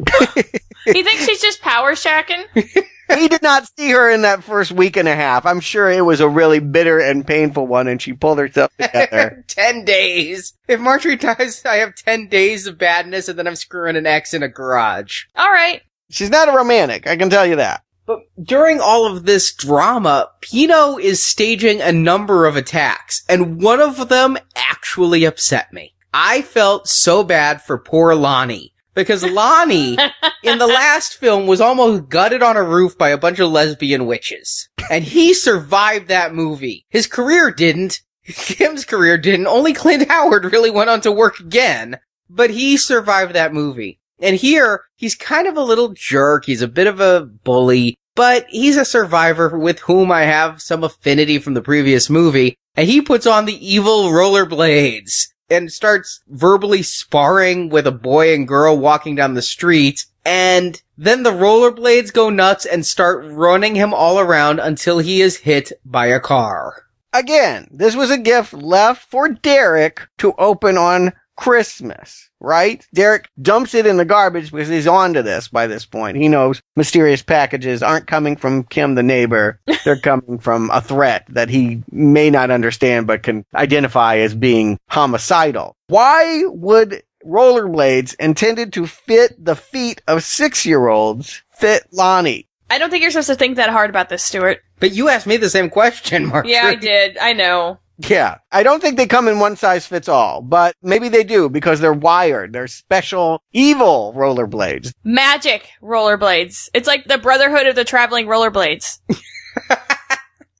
he thinks she's just power shacking? he did not see her in that first week and a half. I'm sure it was a really bitter and painful one, and she pulled herself together. ten days. If Marjorie dies, I have ten days of badness, and then I'm screwing an ex in a garage. All right. She's not a romantic, I can tell you that. But during all of this drama, Pino is staging a number of attacks, and one of them actually upset me. I felt so bad for poor Lonnie. Because Lonnie, in the last film, was almost gutted on a roof by a bunch of lesbian witches. And he survived that movie. His career didn't. Kim's career didn't. Only Clint Howard really went on to work again. But he survived that movie. And here, he's kind of a little jerk. He's a bit of a bully, but he's a survivor with whom I have some affinity from the previous movie. And he puts on the evil rollerblades. and starts verbally sparring with a boy and girl walking down the street. And then the rollerblades go nuts and start running him all around until he is hit by a car. Again, this was a gift left for Derek to open on Christmas, right? Derek dumps it in the garbage because he's on to this by this point. He knows mysterious packages aren't coming from Kim the neighbor. They're coming from a threat that he may not understand but can identify as being homicidal. Why would rollerblades intended to fit the feet of six year olds fit Lonnie? I don't think you're supposed to think that hard about this, Stuart. But you asked me the same question, Mark. Yeah, I did. I know. Yeah. I don't think they come in one size fits all, but maybe they do because they're wired. They're special evil rollerblades. Magic rollerblades. It's like the Brotherhood of the Traveling Rollerblades.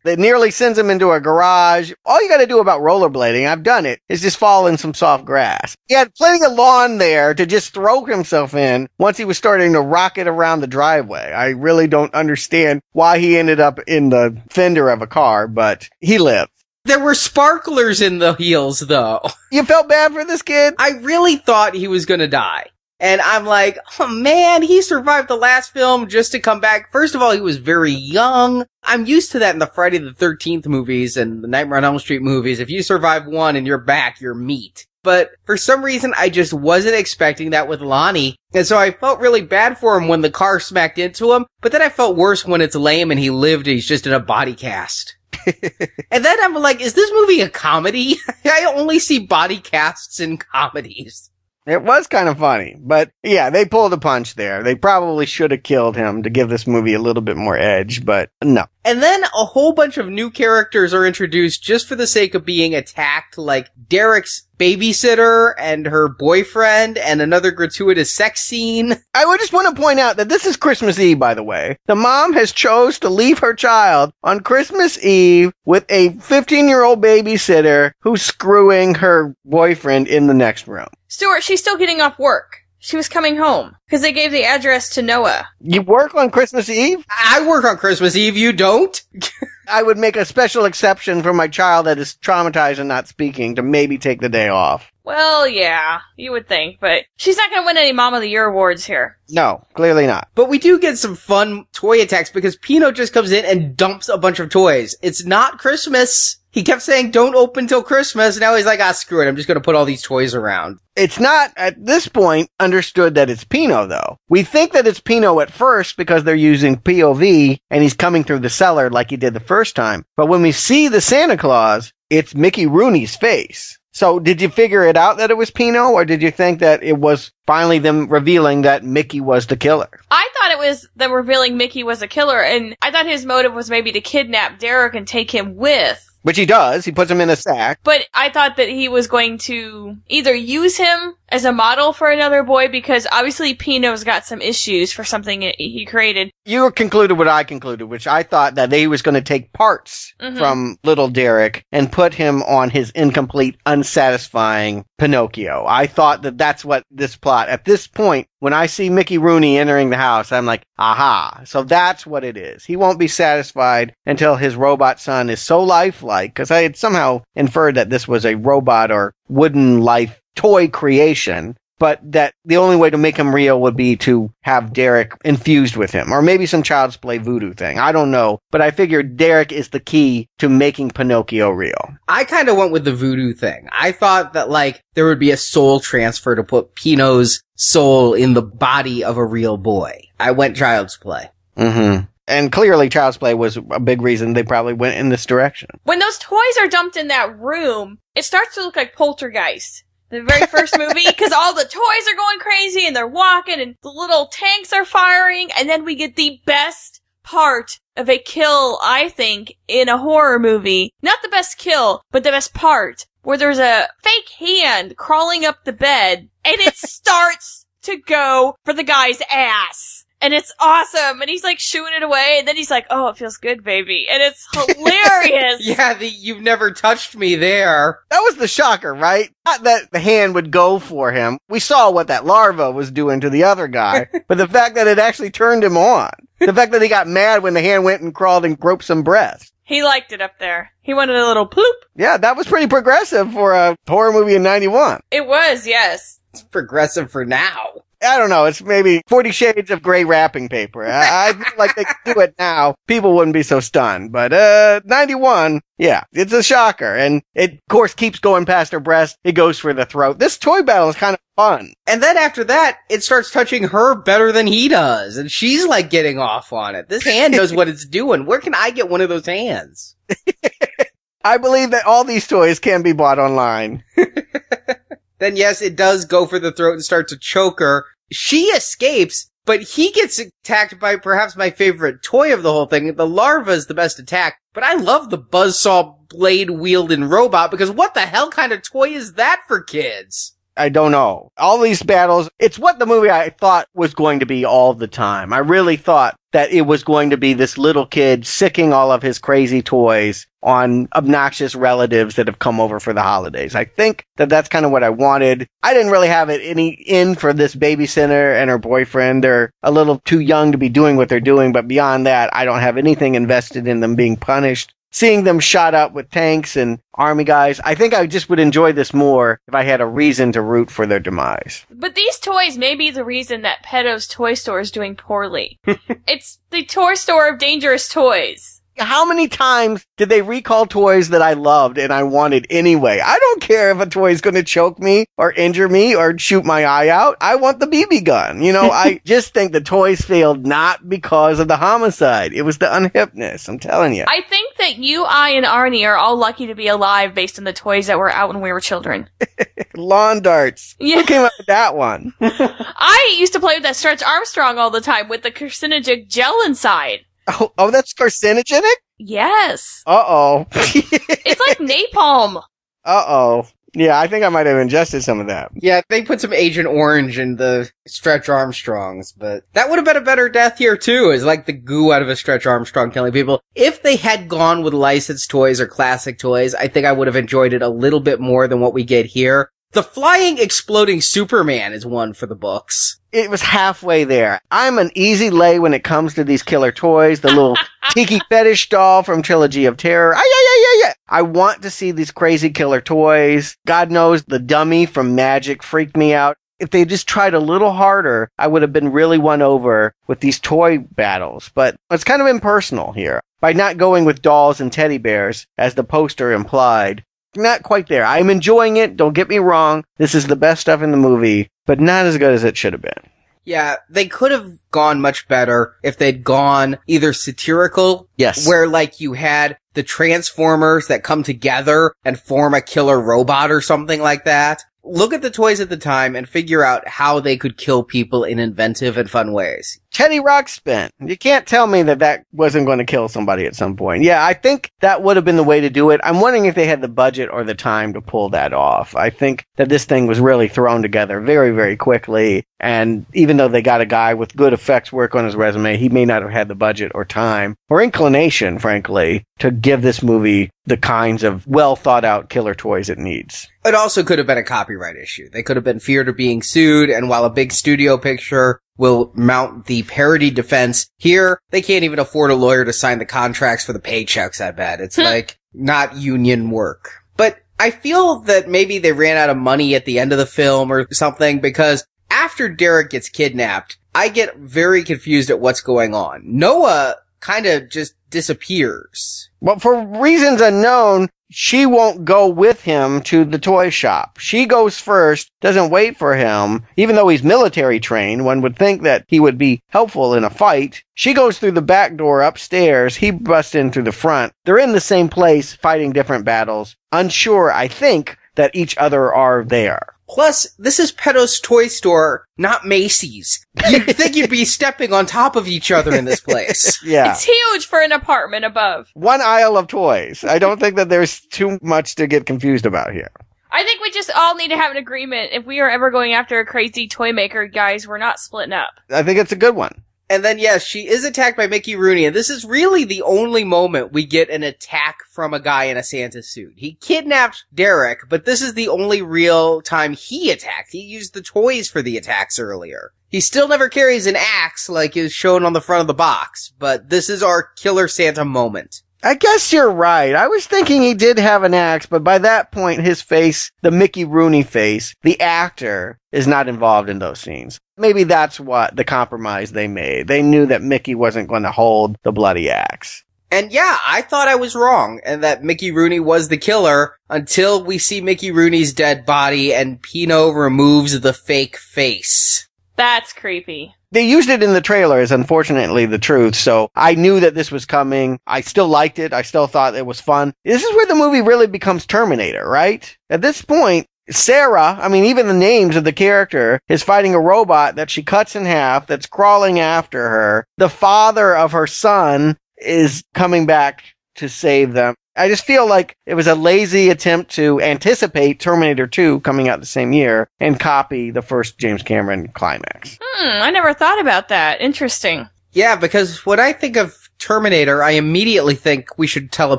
That nearly sends him into a garage. All you gotta do about rollerblading, I've done it, is just fall in some soft grass. He had plenty of lawn there to just throw himself in once he was starting to rocket around the driveway. I really don't understand why he ended up in the fender of a car, but he lived. There were sparklers in the heels, though. You felt bad for this kid? I really thought he was gonna die. And I'm like, oh man, he survived the last film just to come back. First of all, he was very young. I'm used to that in the Friday the 13th movies and the Nightmare on Elm Street movies. If you survive one and you're back, you're meat. But for some reason, I just wasn't expecting that with Lonnie. And so I felt really bad for him when the car smacked into him. But then I felt worse when it's lame and he lived and he's just in a body cast. and then I'm like, is this movie a comedy? I only see body casts in comedies. It was kind of funny, but yeah, they pulled a punch there. They probably should have killed him to give this movie a little bit more edge, but no. And then a whole bunch of new characters are introduced just for the sake of being attacked, like Derek's babysitter and her boyfriend and another gratuitous sex scene. I would just want to point out that this is Christmas Eve, by the way. The mom has chose to leave her child on Christmas Eve with a 15 year old babysitter who's screwing her boyfriend in the next room. Stuart, she's still getting off work. She was coming home because they gave the address to Noah. You work on Christmas Eve? I work on Christmas Eve, you don't? I would make a special exception for my child that is traumatized and not speaking to maybe take the day off. Well, yeah, you would think, but she's not going to win any Mom of the Year awards here. No, clearly not. But we do get some fun toy attacks because Pino just comes in and dumps a bunch of toys. It's not Christmas. He kept saying, don't open till Christmas. Now he's like, ah, screw it. I'm just going to put all these toys around. It's not at this point understood that it's Pino though. We think that it's Pino at first because they're using POV and he's coming through the cellar like he did the first time. But when we see the Santa Claus, it's Mickey Rooney's face. So did you figure it out that it was Pino or did you think that it was finally them revealing that Mickey was the killer? I thought it was them revealing Mickey was a killer, and I thought his motive was maybe to kidnap Derek and take him with. Which he does. He puts him in a sack. But I thought that he was going to either use him as a model for another boy because obviously Pino's got some issues for something he created. You concluded what I concluded, which I thought that he was going to take parts Mhm. from little Derek and put him on his incomplete, unsatisfying Pinocchio. I thought that that's what this plot, at this point, when I see Mickey Rooney entering the house, I'm like, aha. So that's what it is. He won't be satisfied until his robot son is so lifelike, because I had somehow inferred that this was a robot or wooden life toy creation, but that the only way to make him real would be to have Derek infused with him, or maybe some child's play voodoo thing. I don't know, but I figured Derek is the key to making Pinocchio real. I kind of went with the voodoo thing. I thought that like there would be a soul transfer to put Pino's soul in the body of a real boy. I went child's play. Mm-hmm. And clearly, child's play was a big reason they probably went in this direction. When those toys are dumped in that room, it starts to look like Poltergeist. The very first movie, because all the toys are going crazy and they're walking and the little tanks are firing, and then we get the best part of a kill, I think, in a horror movie. Not the best kill, but the best part, where there's a fake hand crawling up the bed, and it starts to go for the guy's ass. And it's awesome. And he's like shooing it away. And then he's like, oh, it feels good, baby. And it's hilarious. Yeah, the you've never touched me there. That was the shocker, right? Not that the hand would go for him. We saw what that larva was doing to the other guy, but the fact that it actually turned him on. The fact that he got mad when the hand went and crawled and groped some breasts. He liked it up there. He wanted a little ploop. Yeah, that was pretty progressive for a horror movie in 91. It was, yes. It's progressive for now. I don't know. It's maybe 40 shades of gray wrapping paper. I, I feel like they could do it now. People wouldn't be so stunned. But, uh, 91, yeah, it's a shocker. And it, of course, keeps going past her breast. It goes for the throat. This toy battle is kind of fun. And then after that, it starts touching her better than he does. And she's like getting off on it. This hand knows what it's doing. Where can I get one of those hands? I believe that all these toys can be bought online. then yes, it does go for the throat and start to choke her. She escapes, but he gets attacked by perhaps my favorite toy of the whole thing. The larva is the best attack, but I love the buzzsaw blade wielding robot because what the hell kind of toy is that for kids? I don't know. All these battles, it's what the movie I thought was going to be all the time. I really thought that it was going to be this little kid sicking all of his crazy toys on obnoxious relatives that have come over for the holidays. I think that that's kind of what I wanted. I didn't really have it any in for this babysitter and her boyfriend. They're a little too young to be doing what they're doing, but beyond that, I don't have anything invested in them being punished seeing them shot up with tanks and army guys. I think I just would enjoy this more if I had a reason to root for their demise. But these toys may be the reason that Petto's toy store is doing poorly. it's the toy store of dangerous toys. How many times did they recall toys that I loved and I wanted anyway? I don't care if a toy is going to choke me or injure me or shoot my eye out. I want the BB gun. You know, I just think the toys failed not because of the homicide. It was the unhipness. I'm telling you. I think that you, I, and Arnie are all lucky to be alive based on the toys that were out when we were children. Lawn darts. Yeah. Who came up with that one? I used to play with that Stretch Armstrong all the time with the carcinogenic gel inside. Oh, oh that's carcinogenic? Yes. Uh oh. it's like napalm. Uh oh. Yeah, I think I might have ingested some of that. Yeah, they put some Agent Orange in the Stretch Armstrongs, but that would have been a better death here too, is like the goo out of a Stretch Armstrong killing people. If they had gone with licensed toys or classic toys, I think I would have enjoyed it a little bit more than what we get here. The flying, exploding Superman is one for the books. It was halfway there. I'm an easy lay when it comes to these killer toys. The little tiki fetish doll from Trilogy of Terror. Ah, yeah, yeah, yeah, yeah. I want to see these crazy killer toys. God knows the dummy from Magic freaked me out. If they just tried a little harder, I would have been really won over with these toy battles. But it's kind of impersonal here. By not going with dolls and teddy bears, as the poster implied, not quite there. I'm enjoying it. Don't get me wrong. This is the best stuff in the movie, but not as good as it should have been. Yeah, they could have gone much better if they'd gone either satirical. Yes. Where like you had the Transformers that come together and form a killer robot or something like that. Look at the toys at the time and figure out how they could kill people in inventive and fun ways. Teddy Ruxpin. You can't tell me that that wasn't going to kill somebody at some point. Yeah, I think that would have been the way to do it. I'm wondering if they had the budget or the time to pull that off. I think that this thing was really thrown together very, very quickly. And even though they got a guy with good effects work on his resume, he may not have had the budget or time or inclination, frankly, to give this movie the kinds of well thought out killer toys it needs. It also could have been a copyright issue. They could have been feared of being sued, and while a big studio picture will mount the parody defense, here they can't even afford a lawyer to sign the contracts for the paychecks, I bet. It's hmm. like not union work. But I feel that maybe they ran out of money at the end of the film or something because after Derek gets kidnapped, I get very confused at what's going on. Noah kind of just disappears. Well, for reasons unknown, she won't go with him to the toy shop. She goes first, doesn't wait for him. Even though he's military trained, one would think that he would be helpful in a fight. She goes through the back door upstairs. He busts in through the front. They're in the same place, fighting different battles. Unsure, I think, that each other are there. Plus, this is Petto's toy store, not Macy's. You'd think you'd be stepping on top of each other in this place. Yeah. It's huge for an apartment above. One aisle of toys. I don't think that there's too much to get confused about here. I think we just all need to have an agreement. If we are ever going after a crazy toy maker, guys, we're not splitting up. I think it's a good one. And then, yes, she is attacked by Mickey Rooney, and this is really the only moment we get an attack from a guy in a Santa suit. He kidnapped Derek, but this is the only real time he attacked. He used the toys for the attacks earlier. He still never carries an axe like is shown on the front of the box, but this is our Killer Santa moment. I guess you're right. I was thinking he did have an axe, but by that point, his face, the Mickey Rooney face, the actor, is not involved in those scenes. Maybe that's what the compromise they made. They knew that Mickey wasn't going to hold the bloody axe. And yeah, I thought I was wrong and that Mickey Rooney was the killer until we see Mickey Rooney's dead body and Pino removes the fake face. That's creepy. They used it in the trailer as unfortunately the truth, so I knew that this was coming. I still liked it. I still thought it was fun. This is where the movie really becomes Terminator, right? At this point, Sarah, I mean, even the names of the character, is fighting a robot that she cuts in half that's crawling after her. The father of her son is coming back to save them. I just feel like it was a lazy attempt to anticipate Terminator 2 coming out the same year and copy the first James Cameron climax. Hmm, I never thought about that. Interesting. Yeah, because when I think of Terminator, I immediately think we should tell a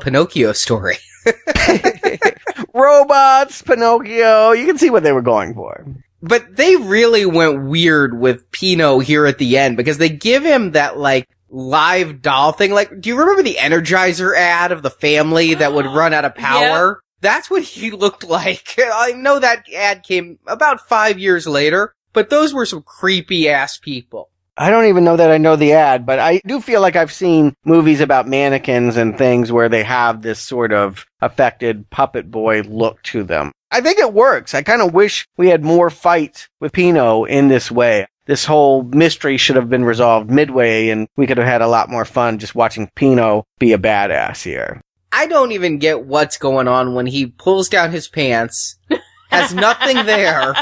Pinocchio story. Robots, Pinocchio, you can see what they were going for. But they really went weird with Pino here at the end because they give him that like live doll thing. Like, do you remember the Energizer ad of the family that would run out of power? That's what he looked like. I know that ad came about five years later, but those were some creepy ass people. I don't even know that I know the ad, but I do feel like I've seen movies about mannequins and things where they have this sort of affected puppet boy look to them. I think it works. I kind of wish we had more fight with Pino in this way. This whole mystery should have been resolved midway and we could have had a lot more fun just watching Pino be a badass here. I don't even get what's going on when he pulls down his pants, has nothing there.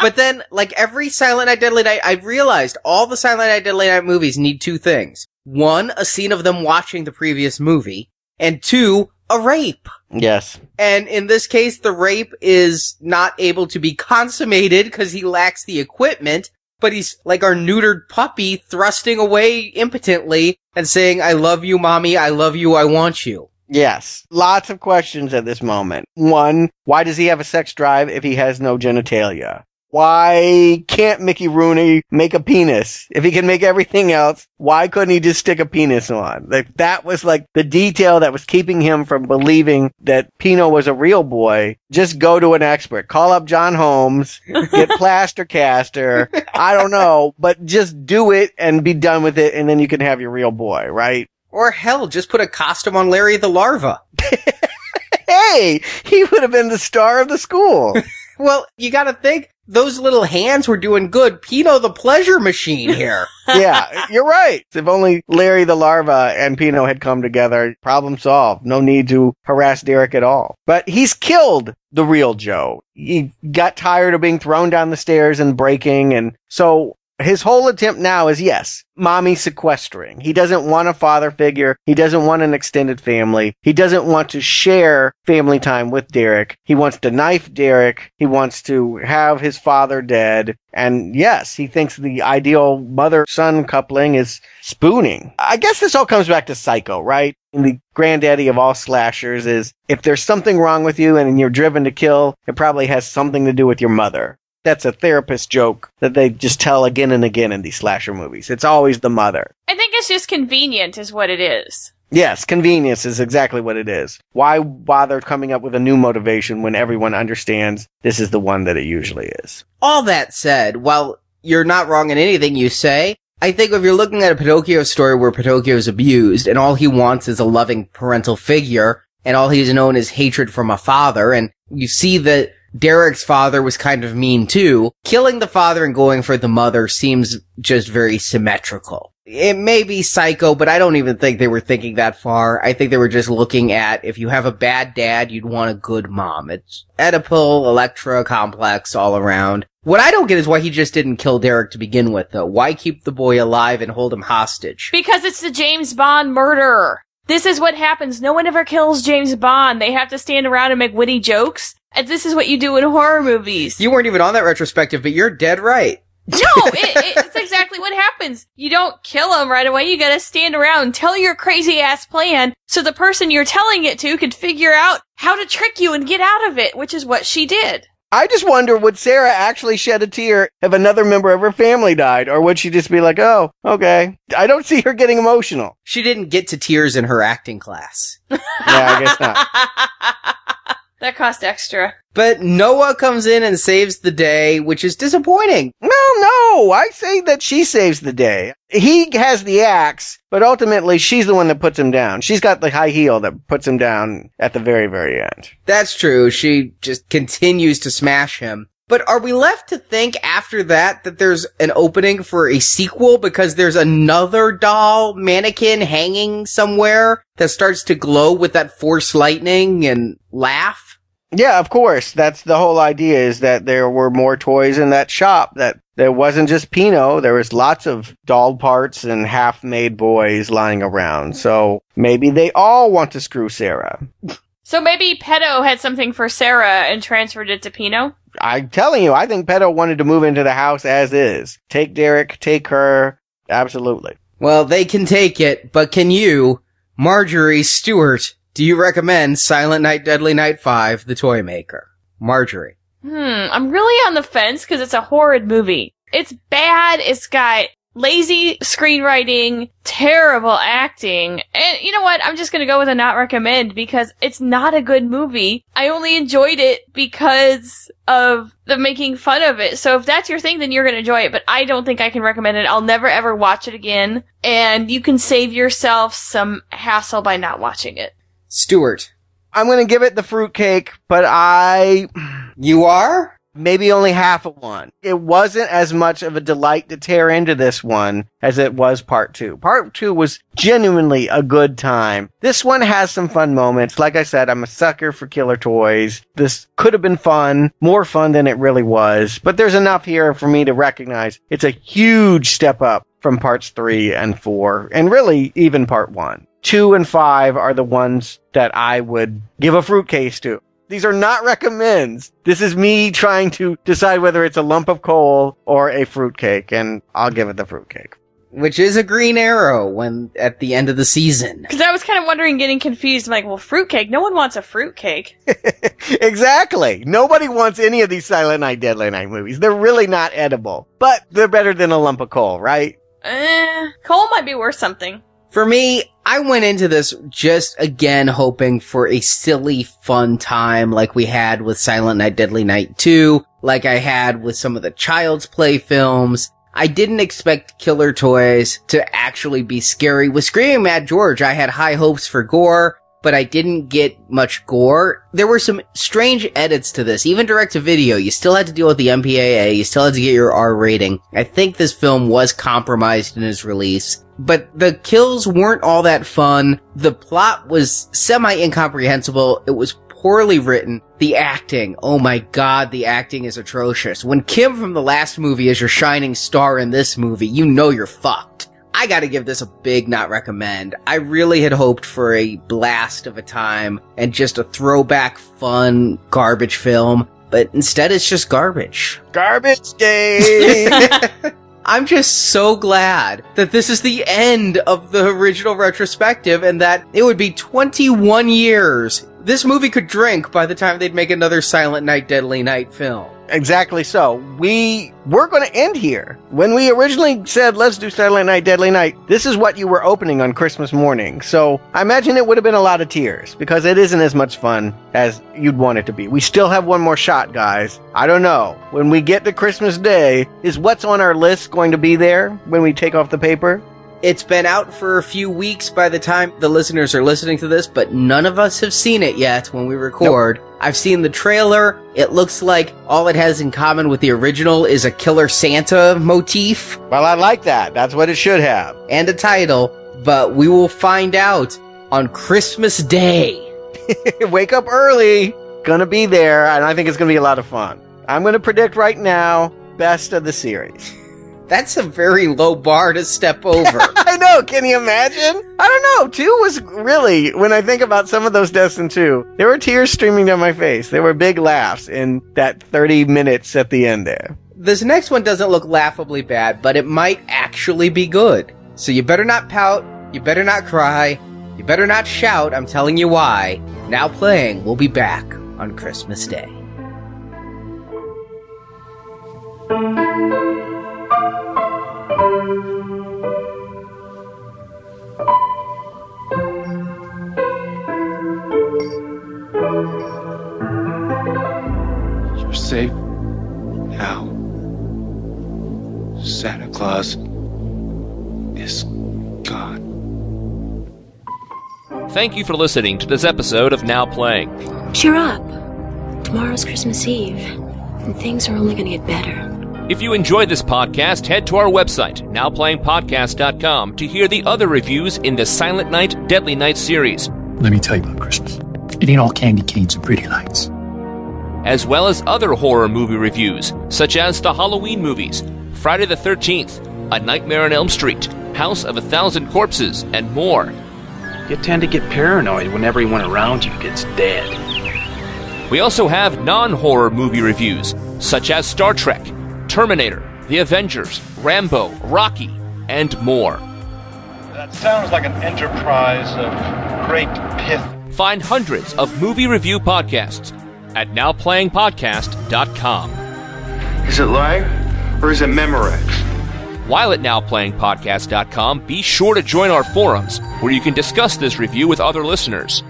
But then, like every Silent Night Deadly Night, I realized all the Silent Night Deadly Night movies need two things. One, a scene of them watching the previous movie, and two, a rape. Yes. And in this case, the rape is not able to be consummated because he lacks the equipment, but he's like our neutered puppy thrusting away impotently and saying, I love you, mommy. I love you. I want you. Yes. Lots of questions at this moment. One, why does he have a sex drive if he has no genitalia? Why can't Mickey Rooney make a penis? If he can make everything else, why couldn't he just stick a penis on? Like that was like the detail that was keeping him from believing that Pino was a real boy. Just go to an expert. Call up John Holmes, get plaster caster. I don't know, but just do it and be done with it and then you can have your real boy, right? Or hell, just put a costume on Larry the Larva. hey, he would have been the star of the school. well, you gotta think, those little hands were doing good. Pino the pleasure machine here. yeah, you're right. If only Larry the larva and Pino had come together, problem solved. No need to harass Derek at all. But he's killed the real Joe. He got tired of being thrown down the stairs and breaking. And so his whole attempt now is yes, mommy sequestering. He doesn't want a father figure. He doesn't want an extended family. He doesn't want to share family time with Derek. He wants to knife Derek. He wants to have his father dead. And yes, he thinks the ideal mother son coupling is spooning. I guess this all comes back to Psycho, right? And the granddaddy of all slashers is if there's something wrong with you and you're driven to kill, it probably has something to do with your mother that's a therapist joke that they just tell again and again in these slasher movies. It's always the mother. I think it's just convenient, is what it is. Yes, convenience is exactly what it is. Why bother coming up with a new motivation when everyone understands this is the one that it usually is? All that said, while you're not wrong in anything you say, I think if you're looking at a Pinocchio story where Pinocchio is abused and all he wants is a loving parental figure and all he's known is hatred from a father and you see that Derek's father was kind of mean too. Killing the father and going for the mother seems just very symmetrical. It may be psycho, but I don't even think they were thinking that far. I think they were just looking at if you have a bad dad, you'd want a good mom. It's Oedipal, Electra complex all around. What I don't get is why he just didn't kill Derek to begin with, though. Why keep the boy alive and hold him hostage? Because it's the James Bond murder. This is what happens. No one ever kills James Bond. They have to stand around and make witty jokes. And this is what you do in horror movies. You weren't even on that retrospective, but you're dead right. No, it, it's exactly what happens. You don't kill him right away. You gotta stand around, tell your crazy ass plan, so the person you're telling it to can figure out how to trick you and get out of it, which is what she did. I just wonder would Sarah actually shed a tear if another member of her family died, or would she just be like, oh, okay? I don't see her getting emotional. She didn't get to tears in her acting class. Yeah, I guess not. that cost extra. But Noah comes in and saves the day, which is disappointing. No, no, I say that she saves the day. He has the axe, but ultimately she's the one that puts him down. She's got the high heel that puts him down at the very, very end. That's true. She just continues to smash him. But are we left to think after that that there's an opening for a sequel because there's another doll mannequin hanging somewhere that starts to glow with that force lightning and laugh? Yeah, of course. That's the whole idea is that there were more toys in that shop that there wasn't just Pino. There was lots of doll parts and half-made boys lying around. So maybe they all want to screw Sarah. So maybe Petto had something for Sarah and transferred it to Pino? I'm telling you, I think Petto wanted to move into the house as is. Take Derek, take her. Absolutely. Well, they can take it, but can you, Marjorie Stuart, do you recommend Silent Night, Deadly Night 5, The Toy Maker? Marjorie. Hmm, I'm really on the fence because it's a horrid movie. It's bad. It's got lazy screenwriting, terrible acting, and you know what? I'm just gonna go with a not recommend because it's not a good movie. I only enjoyed it because of the making fun of it. So if that's your thing, then you're gonna enjoy it, but I don't think I can recommend it. I'll never ever watch it again, and you can save yourself some hassle by not watching it. Stuart. I'm going to give it the fruitcake, but I. You are? Maybe only half of one. It wasn't as much of a delight to tear into this one as it was part two. Part two was genuinely a good time. This one has some fun moments. Like I said, I'm a sucker for killer toys. This could have been fun, more fun than it really was, but there's enough here for me to recognize it's a huge step up from parts three and four, and really even part one. Two and five are the ones that I would give a fruitcase to. These are not recommends. This is me trying to decide whether it's a lump of coal or a fruitcake, and I'll give it the fruitcake. Which is a green arrow when at the end of the season. Because I was kind of wondering, getting confused. I'm like, well, fruitcake. No one wants a fruitcake. exactly. Nobody wants any of these Silent Night, Deadly Night movies. They're really not edible, but they're better than a lump of coal, right? Eh, coal might be worth something. For me, I went into this just again hoping for a silly, fun time like we had with Silent Night, Deadly Night 2, like I had with some of the Child's Play films. I didn't expect Killer Toys to actually be scary. With Screaming Mad George, I had high hopes for gore, but I didn't get much gore. There were some strange edits to this, even direct to video. You still had to deal with the MPAA, you still had to get your R rating. I think this film was compromised in its release but the kills weren't all that fun. The plot was semi incomprehensible. It was poorly written. The acting, oh my god, the acting is atrocious. When Kim from the last movie is your shining star in this movie, you know you're fucked. I gotta give this a big not recommend. I really had hoped for a blast of a time and just a throwback fun garbage film, but instead it's just garbage. Garbage day! I'm just so glad that this is the end of the original retrospective and that it would be 21 years. This movie could drink by the time they'd make another Silent Night, Deadly Night film. Exactly so. We were going to end here. When we originally said, let's do Silent Night, Deadly Night, this is what you were opening on Christmas morning. So I imagine it would have been a lot of tears because it isn't as much fun as you'd want it to be. We still have one more shot, guys. I don't know. When we get to Christmas Day, is what's on our list going to be there when we take off the paper? It's been out for a few weeks by the time the listeners are listening to this, but none of us have seen it yet when we record. Nope. I've seen the trailer. It looks like all it has in common with the original is a killer Santa motif. Well, I like that. That's what it should have. And a title, but we will find out on Christmas Day. Wake up early. Gonna be there, and I think it's gonna be a lot of fun. I'm gonna predict right now best of the series. That's a very low bar to step over. I know. Can you imagine? I don't know. Two was really, when I think about some of those deaths in two, there were tears streaming down my face. There were big laughs in that 30 minutes at the end there. This next one doesn't look laughably bad, but it might actually be good. So you better not pout. You better not cry. You better not shout. I'm telling you why. Now playing, we'll be back on Christmas Day. You're safe now. Santa Claus is gone. Thank you for listening to this episode of Now Playing. Cheer up. Tomorrow's Christmas Eve, and things are only going to get better. If you enjoyed this podcast, head to our website, nowplayingpodcast.com, to hear the other reviews in the Silent Night, Deadly Night series, Let me tell you about Christmas. It ain't all candy canes and pretty lights. as well as other horror movie reviews, such as the Halloween movies, Friday the 13th, A Nightmare on Elm Street, House of a Thousand Corpses, and more. You tend to get paranoid when everyone around you gets dead. We also have non horror movie reviews, such as Star Trek, Terminator, The Avengers, Rambo, Rocky, and more. That sounds like an enterprise of great pith. Find hundreds of movie review podcasts at nowplayingpodcast.com. Is it live or is it Memorex? While at nowplayingpodcast.com, be sure to join our forums where you can discuss this review with other listeners.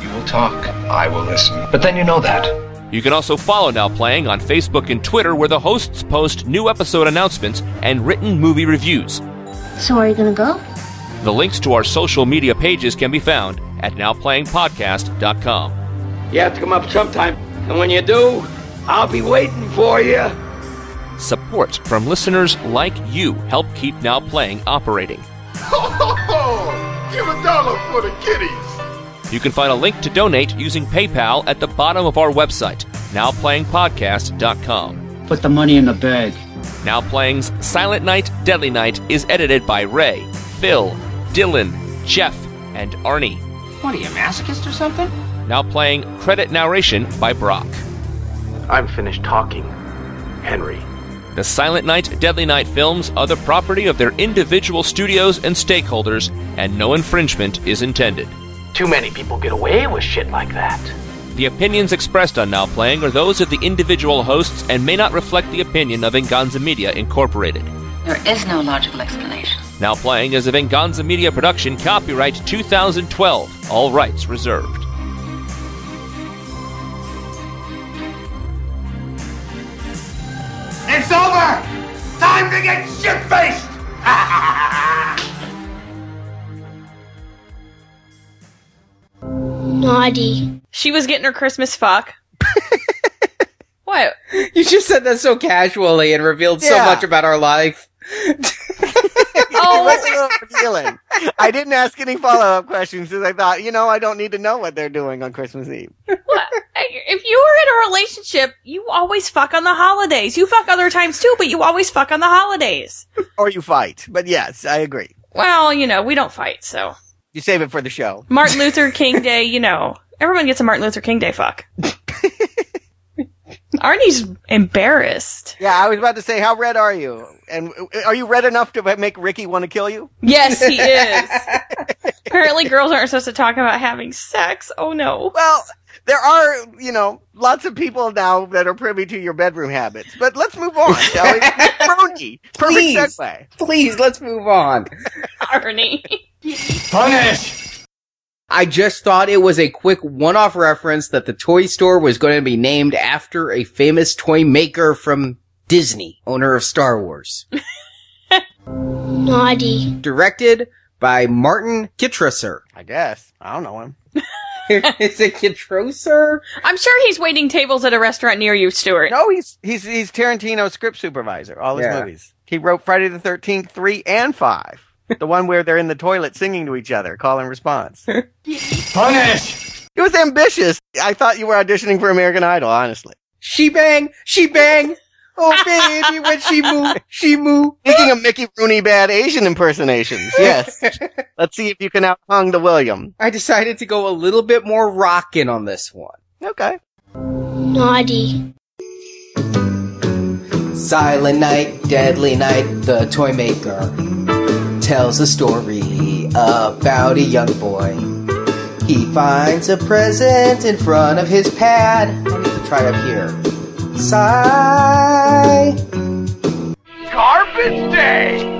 You will talk, I will listen. But then you know that. You can also follow Now Playing on Facebook and Twitter where the hosts post new episode announcements and written movie reviews. So, are you going to go? The links to our social media pages can be found at nowplayingpodcast.com. You have to come up sometime, and when you do, I'll be waiting for you. Support from listeners like you help keep Now Playing operating. Give a dollar for the kitties. You can find a link to donate using PayPal at the bottom of our website, nowplayingpodcast.com. Put the money in the bag. Now Playing's Silent Night, Deadly Night is edited by Ray, Phil, Dylan, Jeff, and Arnie. What are you, a masochist or something? Now Playing credit narration by Brock. I'm finished talking. Henry. The Silent Night, Deadly Night films are the property of their individual studios and stakeholders, and no infringement is intended. Too many people get away with shit like that. The opinions expressed on Now Playing are those of the individual hosts and may not reflect the opinion of Venganza Media Incorporated. There is no logical explanation. Now Playing is a Venganza Media production, copyright 2012, all rights reserved. It's over! Time to get shit faced! Naughty. She was getting her Christmas fuck. what? You just said that so casually and revealed so Yeah. much about our life. Oh, it was a revealing. I didn't ask any follow up questions because I thought, you know, I don't need to know what they're doing on Christmas Eve. What? If you were in a relationship, you always fuck on the holidays. You fuck other times too, but you always fuck on the holidays. Or you fight. But yes, I agree. Well, you know, we don't fight, so. You save it for the show. Martin Luther King Day, you know. Everyone gets a Martin Luther King Day fuck. Arnie's embarrassed. Yeah, I was about to say, how red are you? And are you red enough to make Ricky want to kill you? Yes, he is. Apparently girls aren't supposed to talk about having sex. Oh no. Well, there are, you know, lots of people now that are privy to your bedroom habits. But let's move on, shall we? Brony, perfect Please. segue. Please, let's move on. Arnie. Punish! I just thought it was a quick one-off reference that the toy store was going to be named after a famous toy maker from Disney, owner of Star Wars. Naughty. Directed by Martin Kitrosser. I guess. I don't know him. Is it Kitrosser? I'm sure he's waiting tables at a restaurant near you, Stuart. No, he's he's he's Tarantino's script supervisor. All his Yeah. movies. He wrote Friday the Thirteenth three and five. the one where they're in the toilet singing to each other, call and response. Punish! It was ambitious. I thought you were auditioning for American Idol, honestly. She bang, she bang. Oh baby, when she move, she move. Speaking of Mickey Rooney bad Asian impersonations, yes. Let's see if you can outhung the William. I decided to go a little bit more rockin' on this one. Okay. Naughty. Silent night, deadly night, the toy maker tells a story about a young boy. He finds a present in front of his pad. I need to try up here. Sigh. Carpet Day!